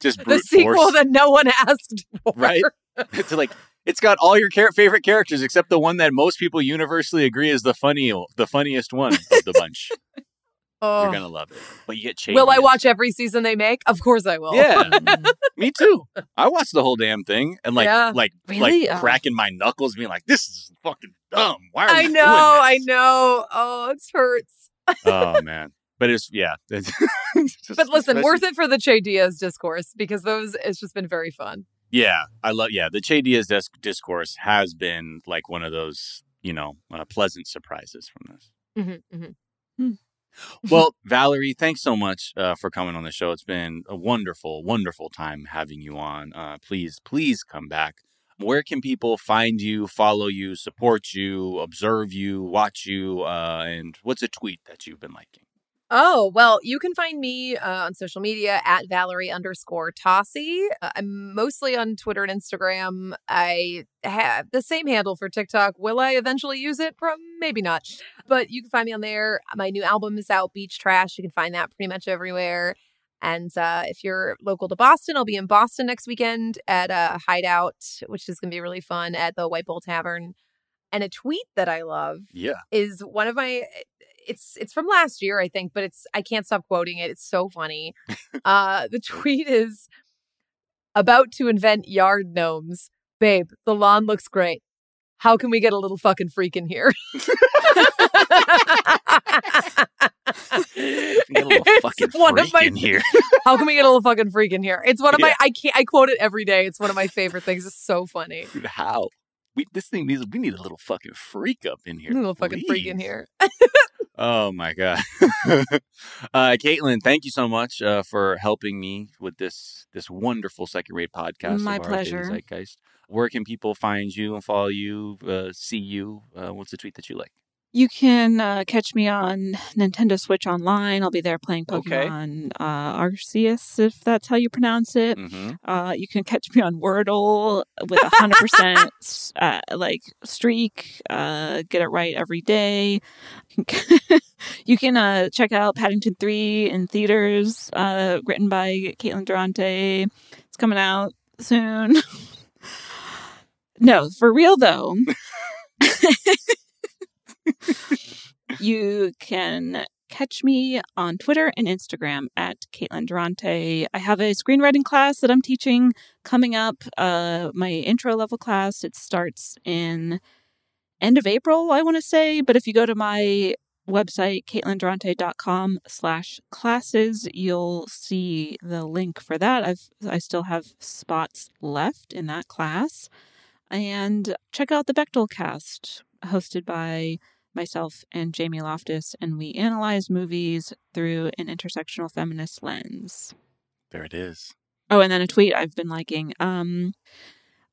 Just the sequel force, that no one asked for. right? It's like it's got all your char- favorite characters except the one that most people universally agree is the funny, the funniest one of the bunch. Oh. You're gonna love it, but you get changed. Will I watch every season they make? Of course I will. Yeah, me too. I watched the whole damn thing and like, Yeah. like, Really? like Oh. cracking my knuckles, being like, "This is fucking dumb." Why are I you know, doing I know. Oh, it hurts. oh man but it's yeah it's just- But listen, worth it for the Che Diaz discourse because those it's just been very fun. yeah i love yeah the che diaz disc- discourse has been like one of those you know uh, pleasant surprises from this. Mm-hmm, mm-hmm. well valerie thanks so much uh, for coming on the show. It's been a wonderful wonderful time having you on. Uh, please please come back. Where can people find you follow you support you observe you watch you uh, and what's a tweet that you've been liking Oh, well, you can find me uh, on social media at Valerie underscore Tosi. Uh, I'm mostly on Twitter and Instagram. I have the same handle for TikTok. Will I eventually use it? Maybe not. But you can find me on there. My new album is out, Beach Trash. You can find that pretty much everywhere. And uh, if you're local to Boston, I'll be in Boston next weekend at a hideout, which is going to be really fun at the White Bull Tavern. And a tweet that I love yeah is one of my it's it's from last year i think but it's i can't stop quoting it it's so funny. Uh the tweet is about to invent yard gnomes. Babe the lawn looks great. How can we get a little fucking freak in here? Get a little It's one of my in here. How can we get a little fucking freak in here? It's one of Yeah. my i can't i quote it every day it's one of my favorite things it's so funny. Dude, how? We this thing needs we need a little fucking freak up in here. a little fucking freak in here Oh my god. uh Caitlin, thank you so much uh for helping me with this this wonderful second rate podcast. My of pleasure. Zeitgeist. Where can people find you and follow you, uh, see you? Uh, what's the tweet that you like? You can uh, catch me on Nintendo Switch Online. I'll be there playing Okay. Pokemon uh, Arceus, if that's how you pronounce it. Mm-hmm. Uh, you can catch me on Wordle with a hundred percent uh, like streak. Uh, get it right every day. you can uh, check out Paddington Three in theaters, uh, written by Caitlin Durante. It's coming out soon. no, for real though. you can catch me on Twitter and Instagram at Caitlin Durante. I have a screenwriting class that I'm teaching coming up. Uh, my intro level class. It starts in end of April, I want to say. But if you go to my website, caitlindurante.com slash classes, you'll see the link for that. I've I still have spots left in that class. And check out the Bechdel cast, hosted by myself and Jamie Loftus, and we analyze movies through an intersectional feminist lens. There it is. Oh, and then a tweet I've been liking. Um,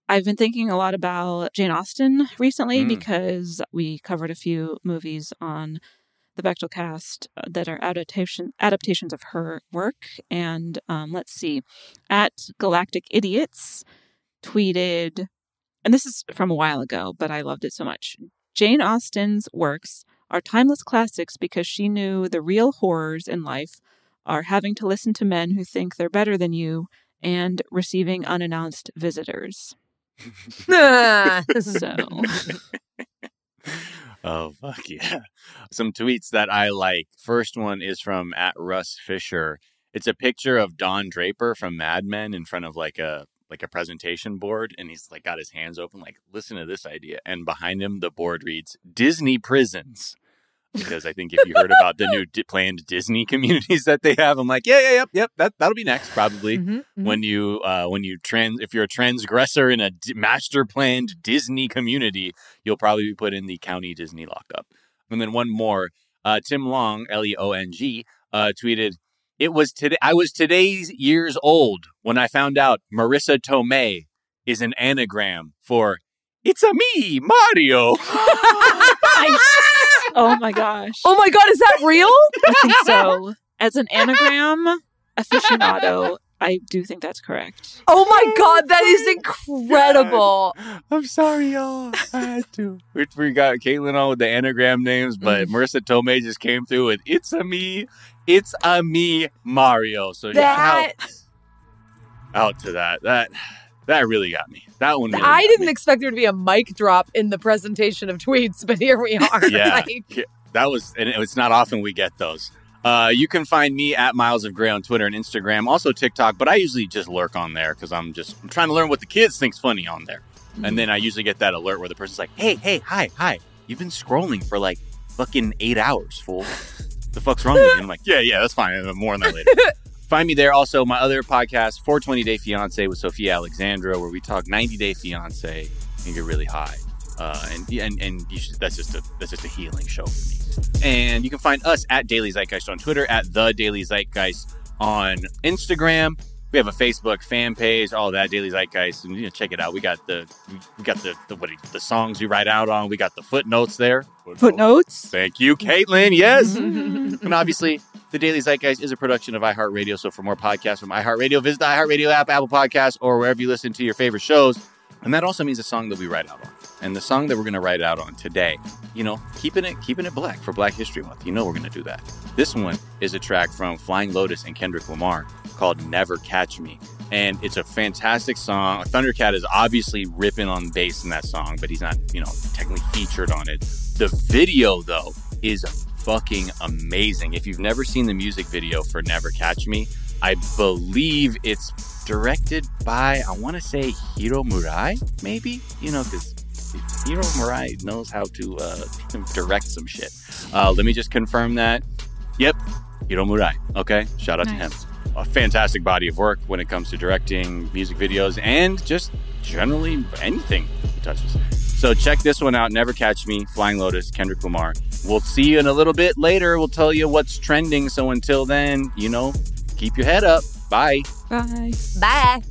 I've been thinking a lot about Jane Austen recently Mm. because we covered a few movies on the Bechdel cast uh, that are adaptation adaptations of her work. And um, let's see, at Galactic Idiots tweeted, and this is from a while ago, but I loved it so much. Jane Austen's works are timeless classics because she knew the real horrors in life are having to listen to men who think they're better than you and receiving unannounced visitors. So, oh fuck yeah! Some tweets that I like. First one is from at Russ Fisher. It's a picture of Don Draper from Mad Men in front of like a like a presentation board, and he's like got his hands open, like listen to this idea. And behind him, the board reads Disney prisons. Because I think if you heard about the new di- planned Disney communities that they have, I'm like, yeah, yeah, yep, yep, that that'll be next probably Mhm, mhm. when you uh, when you trans if you're a transgressor in a d- master planned Disney community, you'll probably be put in the county Disney lockup. And then one more, uh, Tim Leong, L E O N G, uh, tweeted, "It was today. I was today's years old when I found out Marisa Tomei is an anagram for it's a me Mario." oh my gosh. oh my god, is that real? I think so. As an anagram aficionado, I do think that's correct. Oh my oh god, that is incredible. I'm sorry, y'all. I had to. We, we got Caitlin on with the anagram names, but mm. Marisa Tomei just came through with "It's a me, it's a me, Mario." So That shout out to that. That that really got me. That one. Really I got didn't me. expect there to be a mic drop in the presentation of tweets, but here we are. Yeah. Like, That was, and it's not often we get those. Uh, you can find me at Miles of Gray on Twitter and Instagram, also TikTok, but I usually just lurk on there because I'm just I'm trying to learn what the kids think's funny on there. And then I usually get that alert where the person's like, "Hey, hey, hi, hi, you've been scrolling for like fucking eight hours, fool. The fuck's wrong with you?" And I'm like, "Yeah, yeah, that's fine. More on that later." Find me there. Also, my other podcast, 420 Day Fiance with Sophia Alexandra, where we talk 90 Day Fiance and get really high. Uh, and and and you should, that's just a that's just a healing show for me. And you can find us at Daily Zeitgeist on Twitter, at the Daily Zeitgeist on Instagram. We have a Facebook fan page, all that Daily Zeitgeist, and you know, check it out. We got the we, got the the, what, the songs we write out on. We got the footnotes there. Footnotes? Thank you, Caitlin. Yes. and obviously, the Daily Zeitgeist is a production of iHeartRadio. So for more podcasts from iHeartRadio, visit the iHeartRadio app, Apple Podcasts, or wherever you listen to your favorite shows. And that also means a song that we write out on. And the song that we're going to write out on today, you know, keeping it keeping it black for Black History Month. You know we're going to do that. This one is a track from Flying Lotus and Kendrick Lamar called Never Catch Me. And it's a fantastic song. Thundercat is obviously ripping on bass in that song, but he's not, you know, technically featured on it. The video, though, is fucking amazing. If you've never seen the music video for Never Catch Me, I believe it's directed by, I want to say Hiro Murai, maybe? You know, because Hiro Murai knows how to uh, direct some shit. Uh, let me just confirm that. Yep, Hiro Murai. Okay, shout out to him a fantastic body of work when it comes to directing music videos and just generally anything he touches. So check this one out. Never Catch Me, Flying Lotus, Kendrick Lamar. We'll see you in a little bit later. We'll tell you what's trending. So until then, you know, keep your head up. Bye. Bye. Bye.